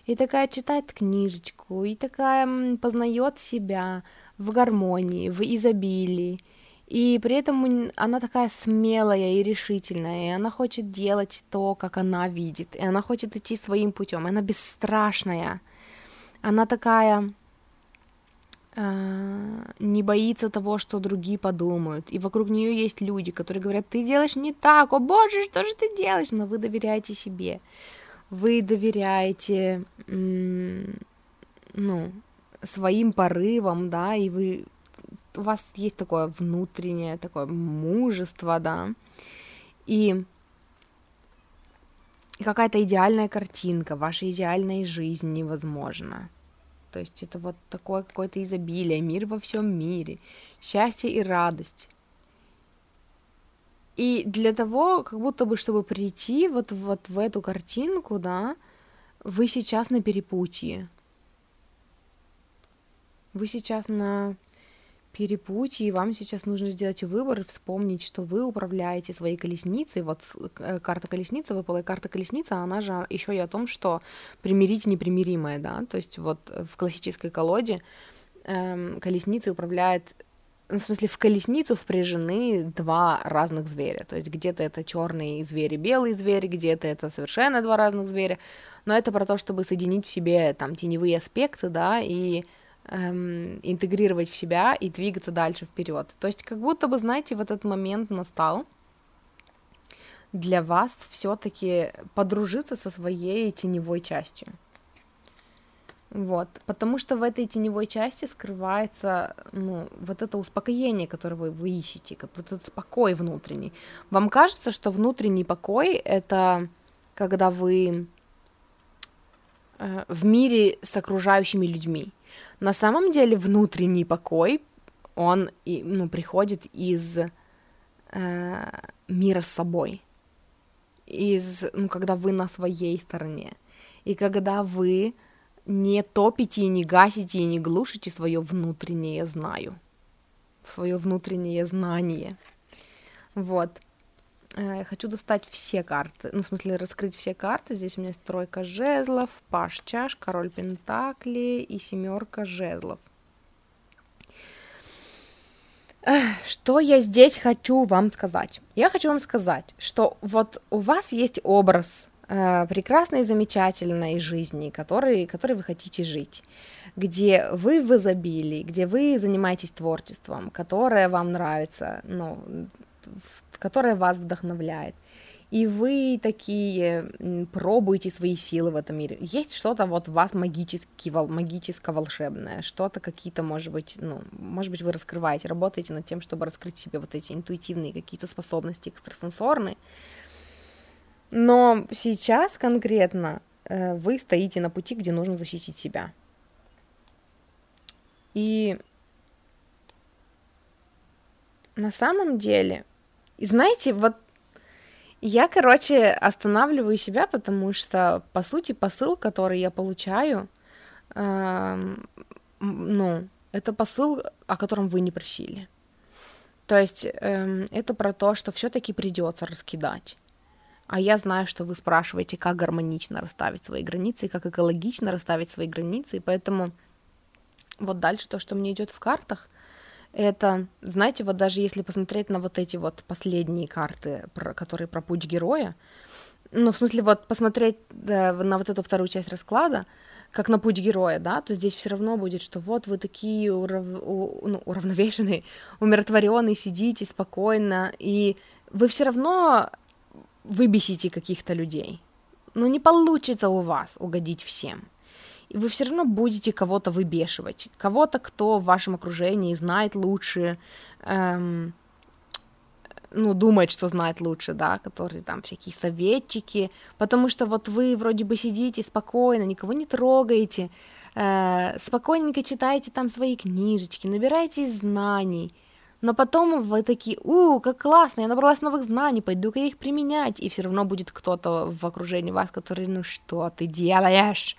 и такая читает книжечку, и такая познает себя в гармонии, в изобилии. И при этом она такая смелая и решительная, и она хочет делать то, как она видит, и она хочет идти своим путем, она бесстрашная, она такая э, не боится того, что другие подумают, и вокруг нее есть люди, которые говорят, ты делаешь не так, о боже, что же ты делаешь, но вы доверяете себе, вы доверяете, ну, своим порывам, да, и вы у вас есть такое внутреннее, такое мужество, да, и какая-то идеальная картинка вашей идеальной жизни невозможна. То есть это вот такое какое-то изобилие, мир во всем мире, счастье и радость. И для того, как будто бы, чтобы прийти вот, вот в эту картинку, да, вы сейчас на перепутье. Вы сейчас на перепутье, и вам сейчас нужно сделать выбор и вспомнить, что вы управляете своей колесницей. Вот э, карта колесницы выпала, и карта колесница, она же еще и о том, что примирить непримиримое, да, то есть вот в классической колоде эм, колесницей управляет ну, в смысле, в колесницу впряжены два разных зверя. То есть где-то это черный зверь и белый зверь, где-то это совершенно два разных зверя. Но это про то, чтобы соединить в себе там теневые аспекты, да, и эм, интегрировать в себя и двигаться дальше вперед. То есть как будто бы, знаете, в этот момент настал для вас все-таки подружиться со своей теневой частью. Вот, потому что в этой теневой части скрывается, ну, вот это успокоение, которое вы, вы ищете, вот этот покой внутренний. Вам кажется, что внутренний покой — это когда вы в мире с окружающими людьми, на самом деле внутренний покой, он ну, приходит из э, мира с собой, из, ну, когда вы на своей стороне, и когда вы не топите, и не гасите, и не глушите свое внутреннее знаю, свое внутреннее знание. Вот. Э, хочу достать все карты, ну, в смысле, раскрыть все карты. Здесь у меня есть тройка жезлов, паш чаш, король пентаклей и семерка жезлов. Что я здесь хочу вам сказать? Я хочу вам сказать, что вот у вас есть образ э, прекрасной, замечательной жизни, который, который вы хотите жить, где вы в изобилии, где вы занимаетесь творчеством, которое вам нравится, ну, которая вас вдохновляет. И вы такие пробуете свои силы в этом мире. Есть что-то вот в вас магически, магическое, волшебное, что-то какие-то, может быть, ну, может быть, вы раскрываете, работаете над тем, чтобы раскрыть себе вот эти интуитивные какие-то способности экстрасенсорные. Но сейчас конкретно э, вы стоите на пути, где нужно защитить себя. И на самом деле и знаете, вот я, короче, останавливаю себя, потому что, по сути, посыл, который я получаю, э, ну, это посыл, о котором вы не просили. То есть э, это про то, что все-таки придется раскидать. А я знаю, что вы спрашиваете, как гармонично расставить свои границы, как экологично расставить свои границы, и поэтому вот дальше то, что мне идет в картах, это, знаете, вот даже если посмотреть на вот эти вот последние карты, про, которые про путь героя, ну, в смысле, вот посмотреть да, на вот эту вторую часть расклада, как на путь героя, да, то здесь все равно будет, что вот вы такие урав... у... ну, уравновешенные, умиротворенные, сидите спокойно, и вы все равно выбесите каких-то людей. Но не получится у вас угодить всем и вы все равно будете кого-то выбешивать, кого-то, кто в вашем окружении знает лучше, эм, ну, думает, что знает лучше, да, которые там всякие советчики, потому что вот вы вроде бы сидите спокойно, никого не трогаете, э, спокойненько читаете там свои книжечки, набираете знаний, но потом вы такие, у, как классно, я набралась новых знаний, пойду-ка их применять, и все равно будет кто-то в окружении вас, который, ну что ты делаешь?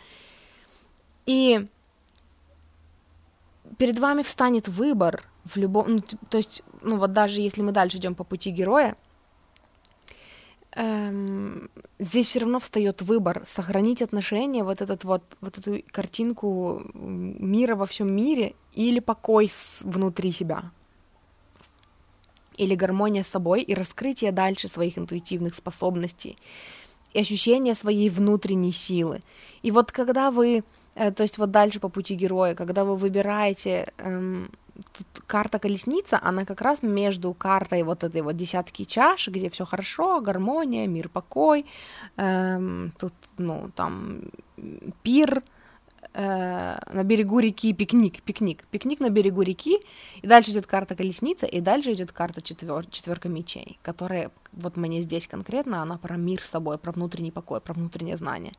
И перед вами встанет выбор в любом, ну, то есть, ну вот даже если мы дальше идем по пути героя, эм, здесь все равно встает выбор сохранить отношения, вот этот вот, вот эту картинку мира во всем мире или покой с, внутри себя. или гармония с собой и раскрытие дальше своих интуитивных способностей и ощущение своей внутренней силы. И вот когда вы, то есть вот дальше по пути героя, когда вы выбираете эм, тут карта колесница, она как раз между картой вот этой вот десятки чаш, где все хорошо, гармония, мир, покой, эм, тут, ну, там, пир, э, на берегу реки пикник, пикник, пикник на берегу реки, и дальше идет карта колесница, и дальше идет карта четвер, четверка мечей, которая вот мне здесь конкретно, она про мир с собой, про внутренний покой, про внутреннее знание.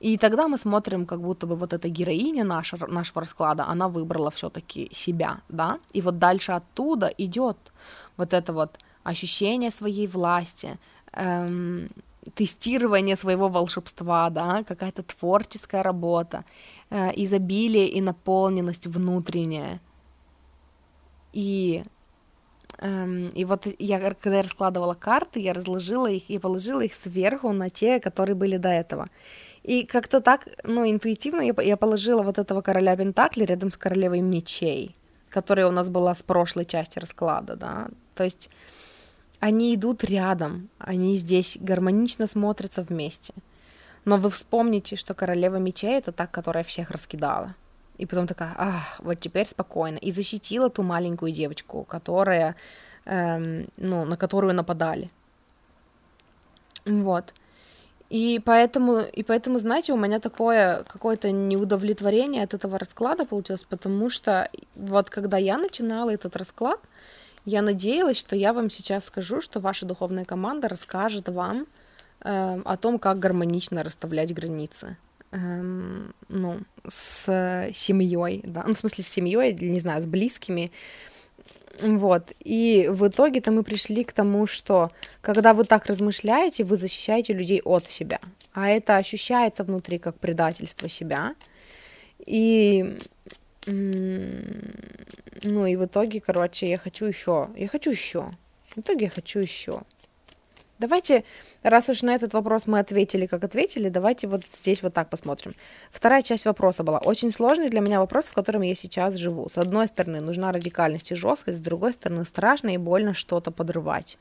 И тогда мы смотрим, как будто бы вот эта героиня наша, нашего расклада, она выбрала все-таки себя, да, и вот дальше оттуда идет вот это вот ощущение своей власти, эм, тестирование своего волшебства, да, какая-то творческая работа, э, изобилие и наполненность внутренняя. И, эм, и вот я, когда я раскладывала карты, я разложила их и положила их сверху на те, которые были до этого. И как-то так, ну, интуитивно я, я положила вот этого короля Пентакли рядом с королевой мечей, которая у нас была с прошлой части расклада, да. То есть они идут рядом, они здесь гармонично смотрятся вместе. Но вы вспомните, что королева мечей это та, которая всех раскидала. И потом такая, ах, вот теперь спокойно. И защитила ту маленькую девочку, которая, эм, ну, на которую нападали. Вот. И поэтому, и поэтому, знаете, у меня такое какое-то неудовлетворение от этого расклада получилось, потому что вот когда я начинала этот расклад, я надеялась, что я вам сейчас скажу, что ваша духовная команда расскажет вам э, о том, как гармонично расставлять границы. Эм, ну, с семьей, да, ну, в смысле, с семьей, не знаю, с близкими, вот. И в итоге-то мы пришли к тому, что когда вы так размышляете, вы защищаете людей от себя. А это ощущается внутри как предательство себя. И ну и в итоге, короче, я хочу еще. Я хочу еще. В итоге я хочу еще. Давайте, раз уж на этот вопрос мы ответили, как ответили, давайте вот здесь вот так посмотрим. Вторая часть вопроса была очень сложный для меня вопрос, в котором я сейчас живу. С одной стороны, нужна радикальность и жесткость, с другой стороны, страшно и больно что-то подрывать.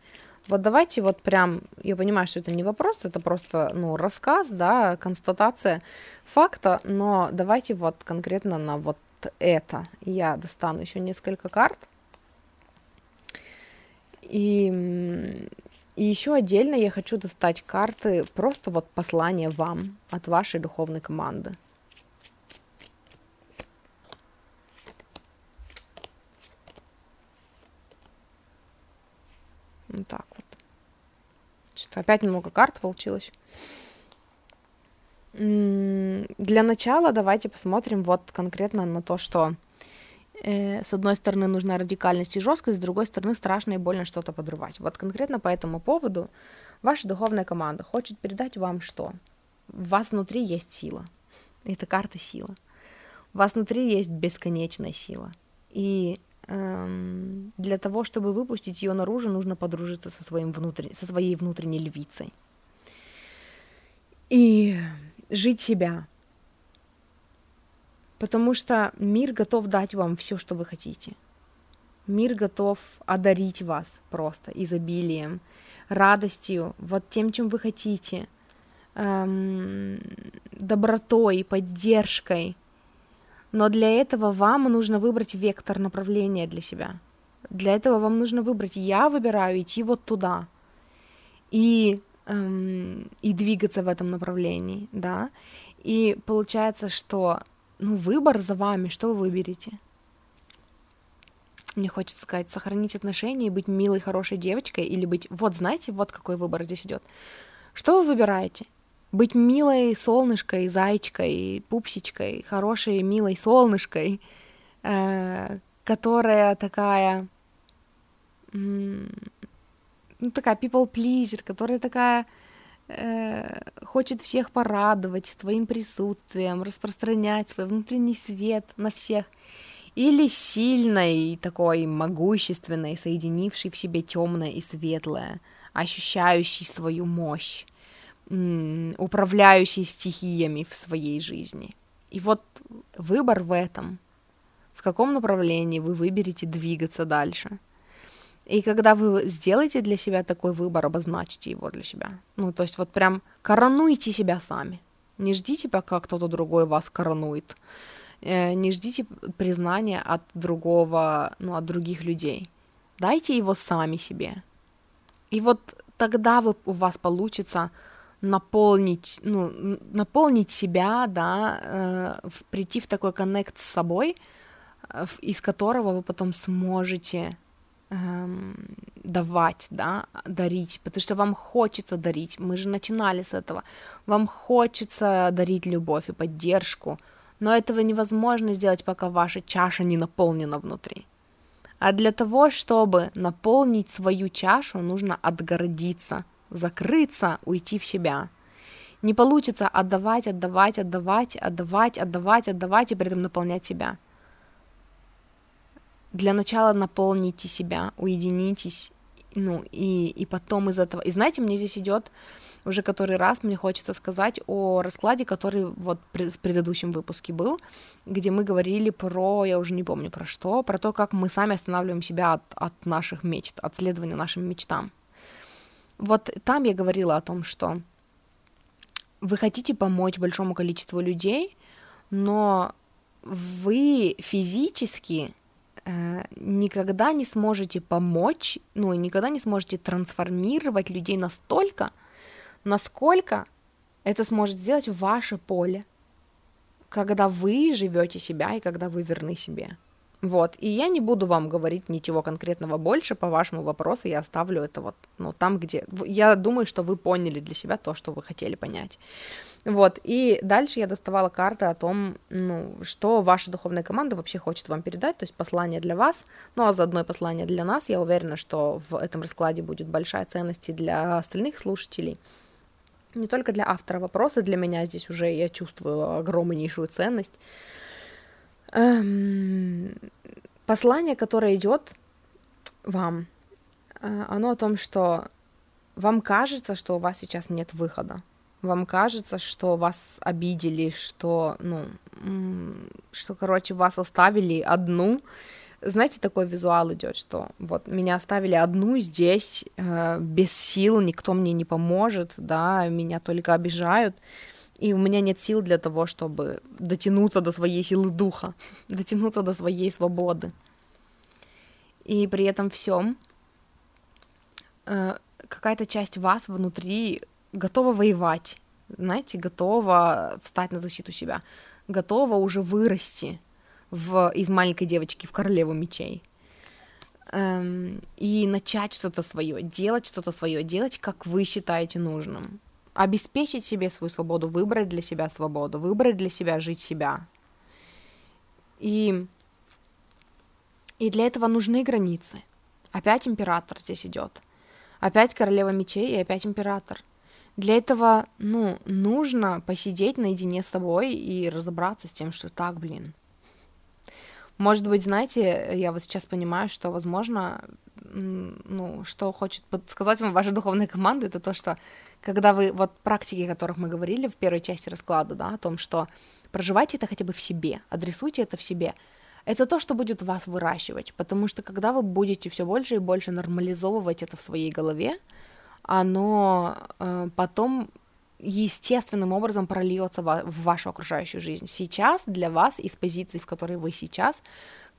Вот давайте вот прям, я понимаю, что это не вопрос, это просто, ну, рассказ, да, констатация факта, но давайте вот конкретно на вот это. Я достану еще несколько карт. И и еще отдельно я хочу достать карты, просто вот послание вам от вашей духовной команды. Вот так вот. Что опять много карт получилось. Для начала давайте посмотрим вот конкретно на то, что с одной стороны нужна радикальность и жесткость, с другой стороны страшно и больно что-то подрывать. Вот конкретно по этому поводу ваша духовная команда хочет передать вам что? У вас внутри есть сила. Это карта сила. У вас внутри есть бесконечная сила. И эм, для того, чтобы выпустить ее наружу, нужно подружиться со, своим внутрен... со своей внутренней львицей. И жить себя, Потому что мир готов дать вам все, что вы хотите. Мир готов одарить вас просто изобилием, радостью, вот тем, чем вы хотите, эм, добротой, поддержкой. Но для этого вам нужно выбрать вектор направления для себя. Для этого вам нужно выбрать, я выбираю идти вот туда и, эм, и двигаться в этом направлении, да. И получается, что ну, выбор за вами, что вы выберете? Мне хочется сказать, сохранить отношения и быть милой, хорошей девочкой или быть... Вот, знаете, вот какой выбор здесь идет. Что вы выбираете? Быть милой солнышкой, зайчкой, пупсичкой, хорошей, милой солнышкой, э, которая такая... ну, такая people pleaser, которая такая хочет всех порадовать своим присутствием, распространять свой внутренний свет на всех, или сильной, такой могущественной, соединившей в себе темное и светлое, ощущающей свою мощь, управляющей стихиями в своей жизни. И вот выбор в этом, в каком направлении вы выберете двигаться дальше. И когда вы сделаете для себя такой выбор, обозначьте его для себя. Ну, то есть вот прям коронуйте себя сами. Не ждите, пока кто-то другой вас коронует. Э, не ждите признания от другого, ну, от других людей. Дайте его сами себе. И вот тогда вы, у вас получится наполнить, ну, наполнить себя, да, э, прийти в такой коннект с собой, э, из которого вы потом сможете эм, давать, да, дарить, потому что вам хочется дарить. Мы же начинали с этого. Вам хочется дарить любовь и поддержку, но этого невозможно сделать, пока ваша чаша не наполнена внутри. А для того, чтобы наполнить свою чашу, нужно отгородиться, закрыться, уйти в себя. Не получится отдавать, отдавать, отдавать, отдавать, отдавать, отдавать и при этом наполнять себя – для начала наполните себя, уединитесь, ну, и, и потом из этого... И знаете, мне здесь идет уже который раз, мне хочется сказать о раскладе, который вот в предыдущем выпуске был, где мы говорили про, я уже не помню про что, про то, как мы сами останавливаем себя от, от наших мечт, от следования нашим мечтам. Вот там я говорила о том, что вы хотите помочь большому количеству людей, но вы физически никогда не сможете помочь, ну, никогда не сможете трансформировать людей настолько, насколько это сможет сделать ваше поле, когда вы живете себя и когда вы верны себе. Вот, и я не буду вам говорить ничего конкретного больше по вашему вопросу, я оставлю это вот, ну, там, где... Я думаю, что вы поняли для себя то, что вы хотели понять. Вот, и дальше я доставала карты о том, ну, что ваша духовная команда вообще хочет вам передать, то есть послание для вас, ну, а заодно и послание для нас. Я уверена, что в этом раскладе будет большая ценность и для остальных слушателей, не только для автора вопроса, для меня здесь уже я чувствую огромнейшую ценность. Эм, послание, которое идет вам, э, оно о том, что вам кажется, что у вас сейчас нет выхода. Вам кажется, что вас обидели, что, ну, что, короче, вас оставили одну. Знаете, такой визуал идет, что вот меня оставили одну здесь, э, без сил, никто мне не поможет, да, меня только обижают и у меня нет сил для того, чтобы дотянуться до своей силы духа, дотянуться до своей свободы. И при этом всем э, какая-то часть вас внутри готова воевать, знаете, готова встать на защиту себя, готова уже вырасти в, из маленькой девочки в королеву мечей эм, и начать что-то свое, делать что-то свое, делать, как вы считаете нужным обеспечить себе свою свободу, выбрать для себя свободу, выбрать для себя жить себя. И, и для этого нужны границы. Опять император здесь идет. Опять королева мечей и опять император. Для этого, ну, нужно посидеть наедине с собой и разобраться с тем, что так, блин. Может быть, знаете, я вот сейчас понимаю, что, возможно, ну, что хочет подсказать вам ваша духовная команда, это то, что когда вы, вот практики, о которых мы говорили в первой части расклада, да, о том, что проживайте это хотя бы в себе, адресуйте это в себе, это то, что будет вас выращивать, потому что когда вы будете все больше и больше нормализовывать это в своей голове, оно э, потом естественным образом прольется в вашу окружающую жизнь. Сейчас для вас из позиции, в которой вы сейчас,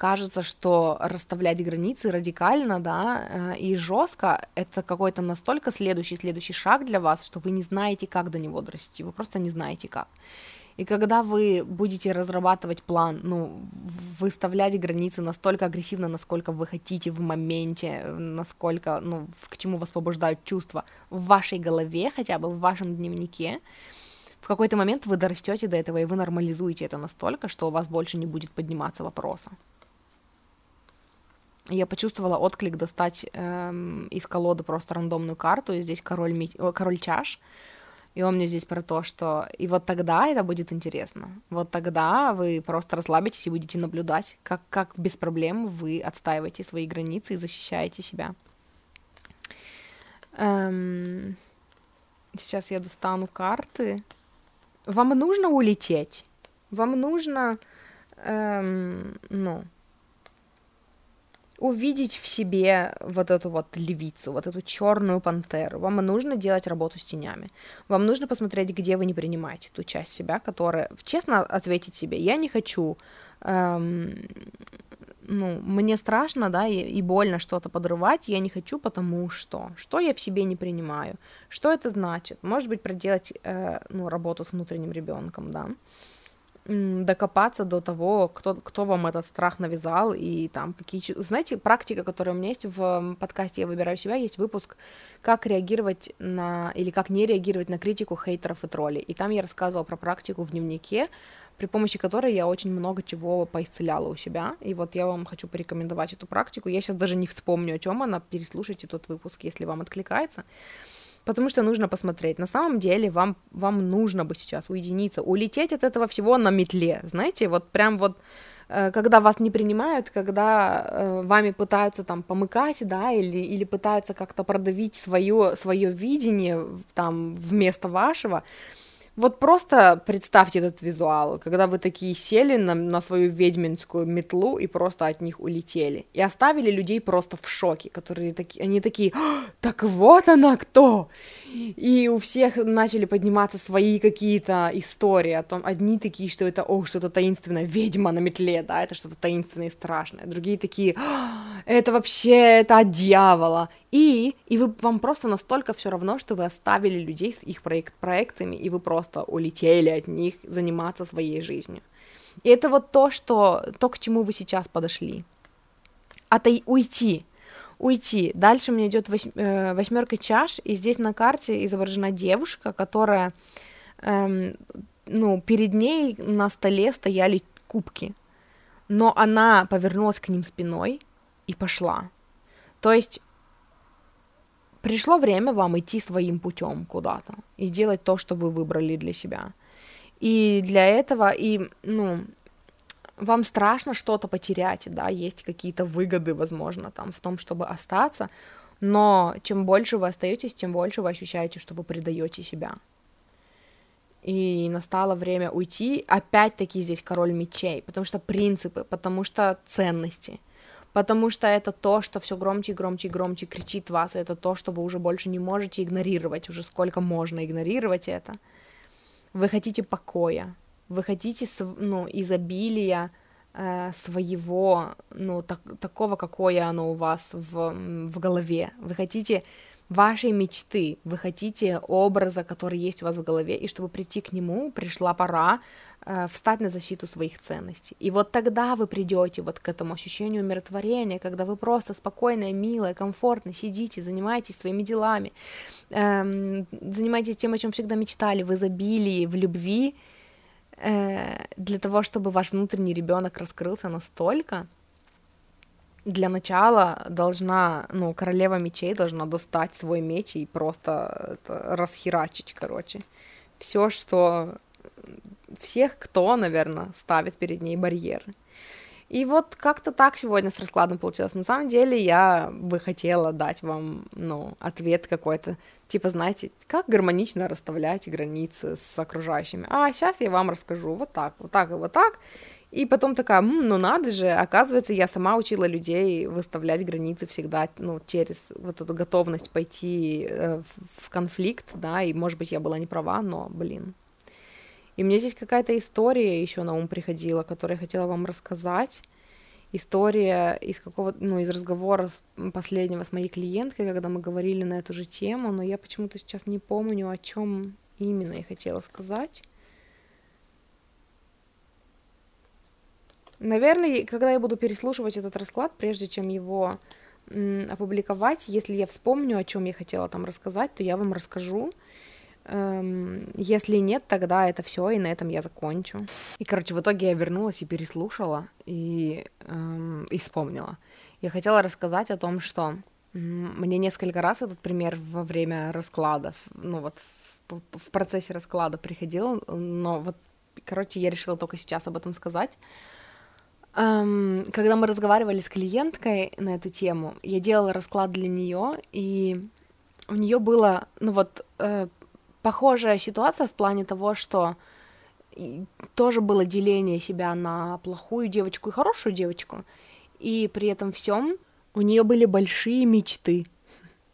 кажется, что расставлять границы радикально, да, э, и жестко, это какой-то настолько следующий следующий шаг для вас, что вы не знаете, как до него дорасти, вы просто не знаете как. И когда вы будете разрабатывать план, ну, выставлять границы настолько агрессивно, насколько вы хотите в моменте, насколько, ну, к чему вас побуждают чувства в вашей голове, хотя бы в вашем дневнике, в какой-то момент вы дорастете до этого, и вы нормализуете это настолько, что у вас больше не будет подниматься вопроса я почувствовала отклик достать эм, из колоды просто рандомную карту, и здесь король, ми... король чаш, и он мне здесь про то, что и вот тогда это будет интересно. Вот тогда вы просто расслабитесь и будете наблюдать, как, как без проблем вы отстаиваете свои границы и защищаете себя. Эм... Сейчас я достану карты. Вам нужно улететь. Вам нужно, эм, ну, увидеть в себе вот эту вот львицу, вот эту черную пантеру. Вам нужно делать работу с тенями. Вам нужно посмотреть, где вы не принимаете ту часть себя, которая... Честно ответить себе, я не хочу... Эм, ну, мне страшно, да, и, и больно что-то подрывать, я не хочу, потому что. Что я в себе не принимаю? Что это значит? Может быть, проделать, э, ну, работу с внутренним ребенком, да докопаться до того, кто, кто вам этот страх навязал, и там какие... Знаете, практика, которая у меня есть в подкасте «Я выбираю себя», есть выпуск «Как реагировать на...» или «Как не реагировать на критику хейтеров и троллей». И там я рассказывала про практику в дневнике, при помощи которой я очень много чего поисцеляла у себя. И вот я вам хочу порекомендовать эту практику. Я сейчас даже не вспомню, о чем она. Переслушайте тот выпуск, если вам откликается потому что нужно посмотреть. На самом деле вам, вам нужно бы сейчас уединиться, улететь от этого всего на метле, знаете, вот прям вот э, когда вас не принимают, когда э, вами пытаются там помыкать, да, или, или пытаются как-то продавить свое, свое видение там вместо вашего, вот просто представьте этот визуал, когда вы такие сели на, на свою ведьминскую метлу и просто от них улетели. И оставили людей просто в шоке, которые такие, они такие, «А, так вот она кто! И у всех начали подниматься свои какие-то истории о том, одни такие, что это, о, что-то таинственное, ведьма на метле, да, это что-то таинственное и страшное, другие такие, «А, это вообще, это от дьявола, и, и вы, вам просто настолько все равно, что вы оставили людей с их проект, проектами, и вы просто улетели от них заниматься своей жизнью. И это вот то, что, то, к чему вы сейчас подошли. От уйти, уйти. Дальше у меня идет э, восьмерка чаш, и здесь на карте изображена девушка, которая, эм, ну, перед ней на столе стояли кубки, но она повернулась к ним спиной и пошла. То есть пришло время вам идти своим путем куда-то и делать то, что вы выбрали для себя. И для этого, и, ну, вам страшно что-то потерять, да, есть какие-то выгоды, возможно, там, в том, чтобы остаться, но чем больше вы остаетесь, тем больше вы ощущаете, что вы предаете себя. И настало время уйти, опять-таки здесь король мечей, потому что принципы, потому что ценности, потому что это то, что все громче и громче и громче кричит вас, это то, что вы уже больше не можете игнорировать, уже сколько можно игнорировать это. Вы хотите покоя, вы хотите ну, изобилия э, своего, ну, так, такого, какое оно у вас в, в голове. Вы хотите вашей мечты, вы хотите образа, который есть у вас в голове, и чтобы прийти к нему, пришла пора встать на защиту своих ценностей. И вот тогда вы придете вот к этому ощущению умиротворения, когда вы просто спокойно, мило, комфортно сидите, занимаетесь своими делами, э, занимаетесь тем, о чем всегда мечтали, в изобилии, в любви, э, для того, чтобы ваш внутренний ребенок раскрылся настолько, для начала должна, ну, королева мечей должна достать свой меч и просто это, расхерачить, короче. Все, что... Всех, кто, наверное, ставит перед ней барьеры. И вот как-то так сегодня с раскладом получилось. На самом деле я бы хотела дать вам, ну, ответ какой-то, типа, знаете, как гармонично расставлять границы с окружающими. А сейчас я вам расскажу вот так, вот так и вот так. И потом такая, М, ну надо же, оказывается, я сама учила людей выставлять границы всегда, ну, через вот эту готовность пойти э, в конфликт, да, и, может быть, я была не права, но, блин, и мне здесь какая-то история еще на ум приходила, которую я хотела вам рассказать. История из какого ну, из разговора с последнего с моей клиенткой, когда мы говорили на эту же тему, но я почему-то сейчас не помню, о чем именно я хотела сказать. Наверное, когда я буду переслушивать этот расклад, прежде чем его опубликовать, если я вспомню, о чем я хотела там рассказать, то я вам расскажу. Эм, если нет, тогда это все, и на этом я закончу. И, короче, в итоге я вернулась и переслушала, и, эм, и вспомнила. Я хотела рассказать о том, что мне несколько раз этот пример во время раскладов, ну вот в, в процессе расклада приходил, но вот, короче, я решила только сейчас об этом сказать. Um, когда мы разговаривали с клиенткой на эту тему, я делала расклад для нее, и у нее было, ну вот, э, похожая ситуация в плане того, что тоже было деление себя на плохую девочку и хорошую девочку, и при этом всем У нее были большие мечты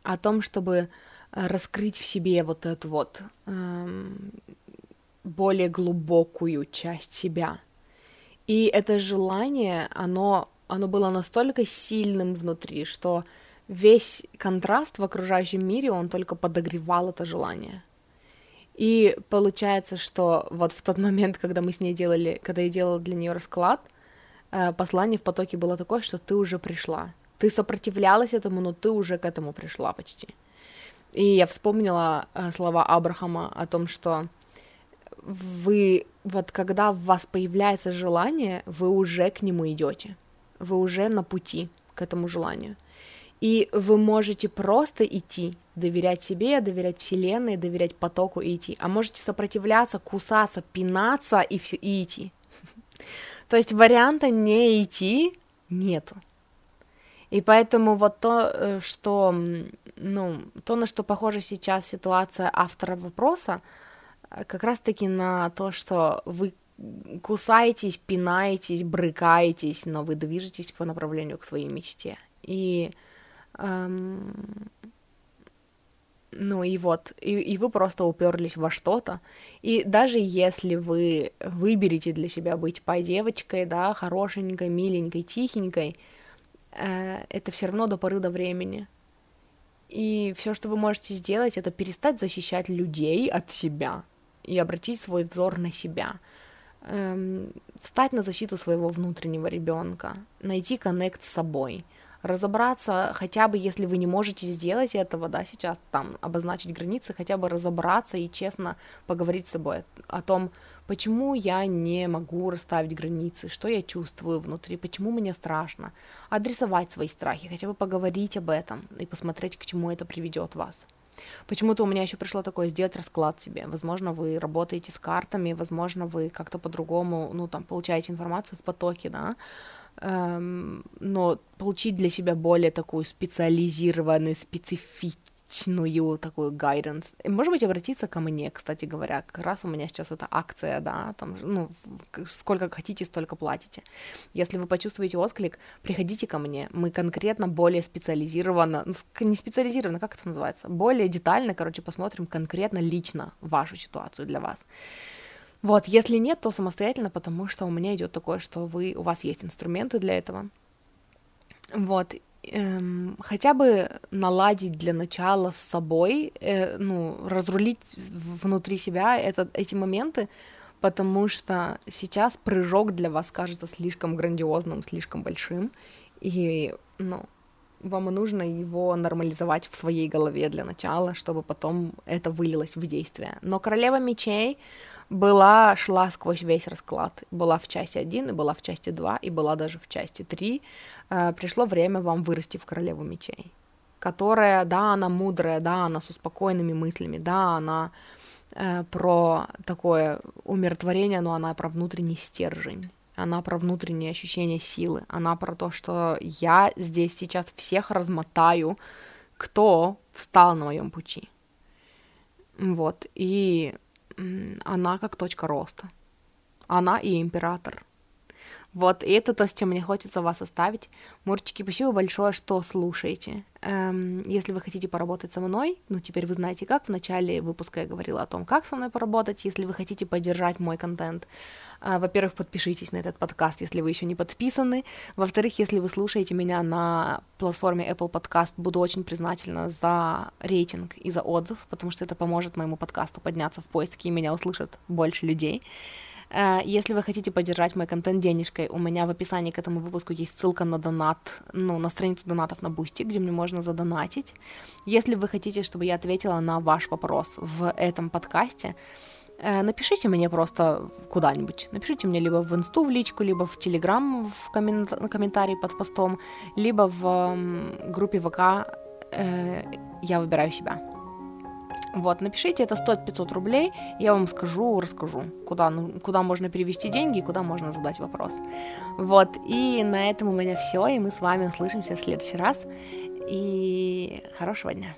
о том, чтобы э, раскрыть в себе вот эту вот эм, более глубокую часть себя. И это желание, оно, оно было настолько сильным внутри, что весь контраст в окружающем мире, он только подогревал это желание. И получается, что вот в тот момент, когда мы с ней делали, когда я делала для нее расклад, э, послание в потоке было такое, что ты уже пришла. Ты сопротивлялась этому, но ты уже к этому пришла почти. И я вспомнила э, слова Абрахама о том, что вы, вот когда в вас появляется желание, вы уже к нему идете, вы уже на пути к этому желанию. И вы можете просто идти, доверять себе, доверять Вселенной, доверять потоку и идти. А можете сопротивляться, кусаться, пинаться и, все, и идти. То есть варианта не идти нету. И поэтому вот то, э, что, ну, то, на что похожа сейчас ситуация автора вопроса, э, как раз-таки на то, что вы кусаетесь, пинаетесь, брыкаетесь, но вы движетесь по направлению к своей мечте. И ну и вот, и, и вы просто уперлись во что-то. И даже если вы выберете для себя быть по девочкой, да, хорошенькой, миленькой, тихенькой, Э, это все равно до поры до времени. И все, что вы можете сделать, это перестать защищать людей от себя и обратить свой взор на себя. Эм, встать на защиту своего внутреннего ребенка, найти коннект с собой, разобраться, хотя бы если вы не можете сделать этого, да, сейчас там обозначить границы, хотя бы разобраться и честно поговорить с собой о том, почему я не могу расставить границы, что я чувствую внутри, почему мне страшно, адресовать свои страхи, хотя бы поговорить об этом и посмотреть, к чему это приведет вас. Почему-то у меня еще пришло такое сделать расклад себе. Возможно, вы работаете с картами, возможно, вы как-то по-другому, ну, там, получаете информацию в потоке, да, но получить для себя более такую специализированную, специфичную такую guidance. Может быть, обратиться ко мне, кстати говоря, как раз у меня сейчас эта акция, да, там, ну, сколько хотите, столько платите. Если вы почувствуете отклик, приходите ко мне, мы конкретно более специализированно, ну, не специализированно, как это называется, более детально, короче, посмотрим конкретно лично вашу ситуацию для вас. Вот, если нет, то самостоятельно, потому что у меня идет такое, что вы, у вас есть инструменты для этого. Вот, эм, хотя бы наладить для начала с собой, э, ну, разрулить внутри себя это, эти моменты, потому что сейчас прыжок для вас кажется слишком грандиозным, слишком большим, и, ну, вам нужно его нормализовать в своей голове для начала, чтобы потом это вылилось в действие. Но королева мечей была, шла сквозь весь расклад. Была в части 1, и была в части 2, и была даже в части 3. Э, пришло время вам вырасти в королеву мечей, которая, да, она мудрая, да, она с успокоенными мыслями, да, она э, про такое умиротворение, но она про внутренний стержень. Она про внутреннее ощущение силы. Она про то, что я здесь сейчас всех размотаю, кто встал на моем пути. Вот. И она как точка роста. Она и император. Вот, это то, с чем мне хочется вас оставить. Мурчики, спасибо большое, что слушаете. Эм, если вы хотите поработать со мной, ну, теперь вы знаете как. В начале выпуска я говорила о том, как со мной поработать. Если вы хотите поддержать мой контент, во-первых, подпишитесь на этот подкаст, если вы еще не подписаны. Во-вторых, если вы слушаете меня на платформе Apple Podcast, буду очень признательна за рейтинг и за отзыв, потому что это поможет моему подкасту подняться в поиске, и меня услышат больше людей. Э, если вы хотите поддержать мой контент денежкой, у меня в описании к этому выпуску есть ссылка на донат, ну, на страницу донатов на Boosty, где мне можно задонатить. Если вы хотите, чтобы я ответила на ваш вопрос в этом подкасте, напишите мне просто куда-нибудь. Напишите мне либо в инсту в личку, либо в телеграм в коммент- комментарии под постом, либо в группе ВК э, «Я выбираю себя». Вот, напишите, это стоит 500 рублей, я вам скажу, расскажу, куда, ну, куда можно перевести деньги и куда можно задать вопрос. Вот, и на этом у меня все, и мы с вами услышимся в следующий раз, и хорошего дня.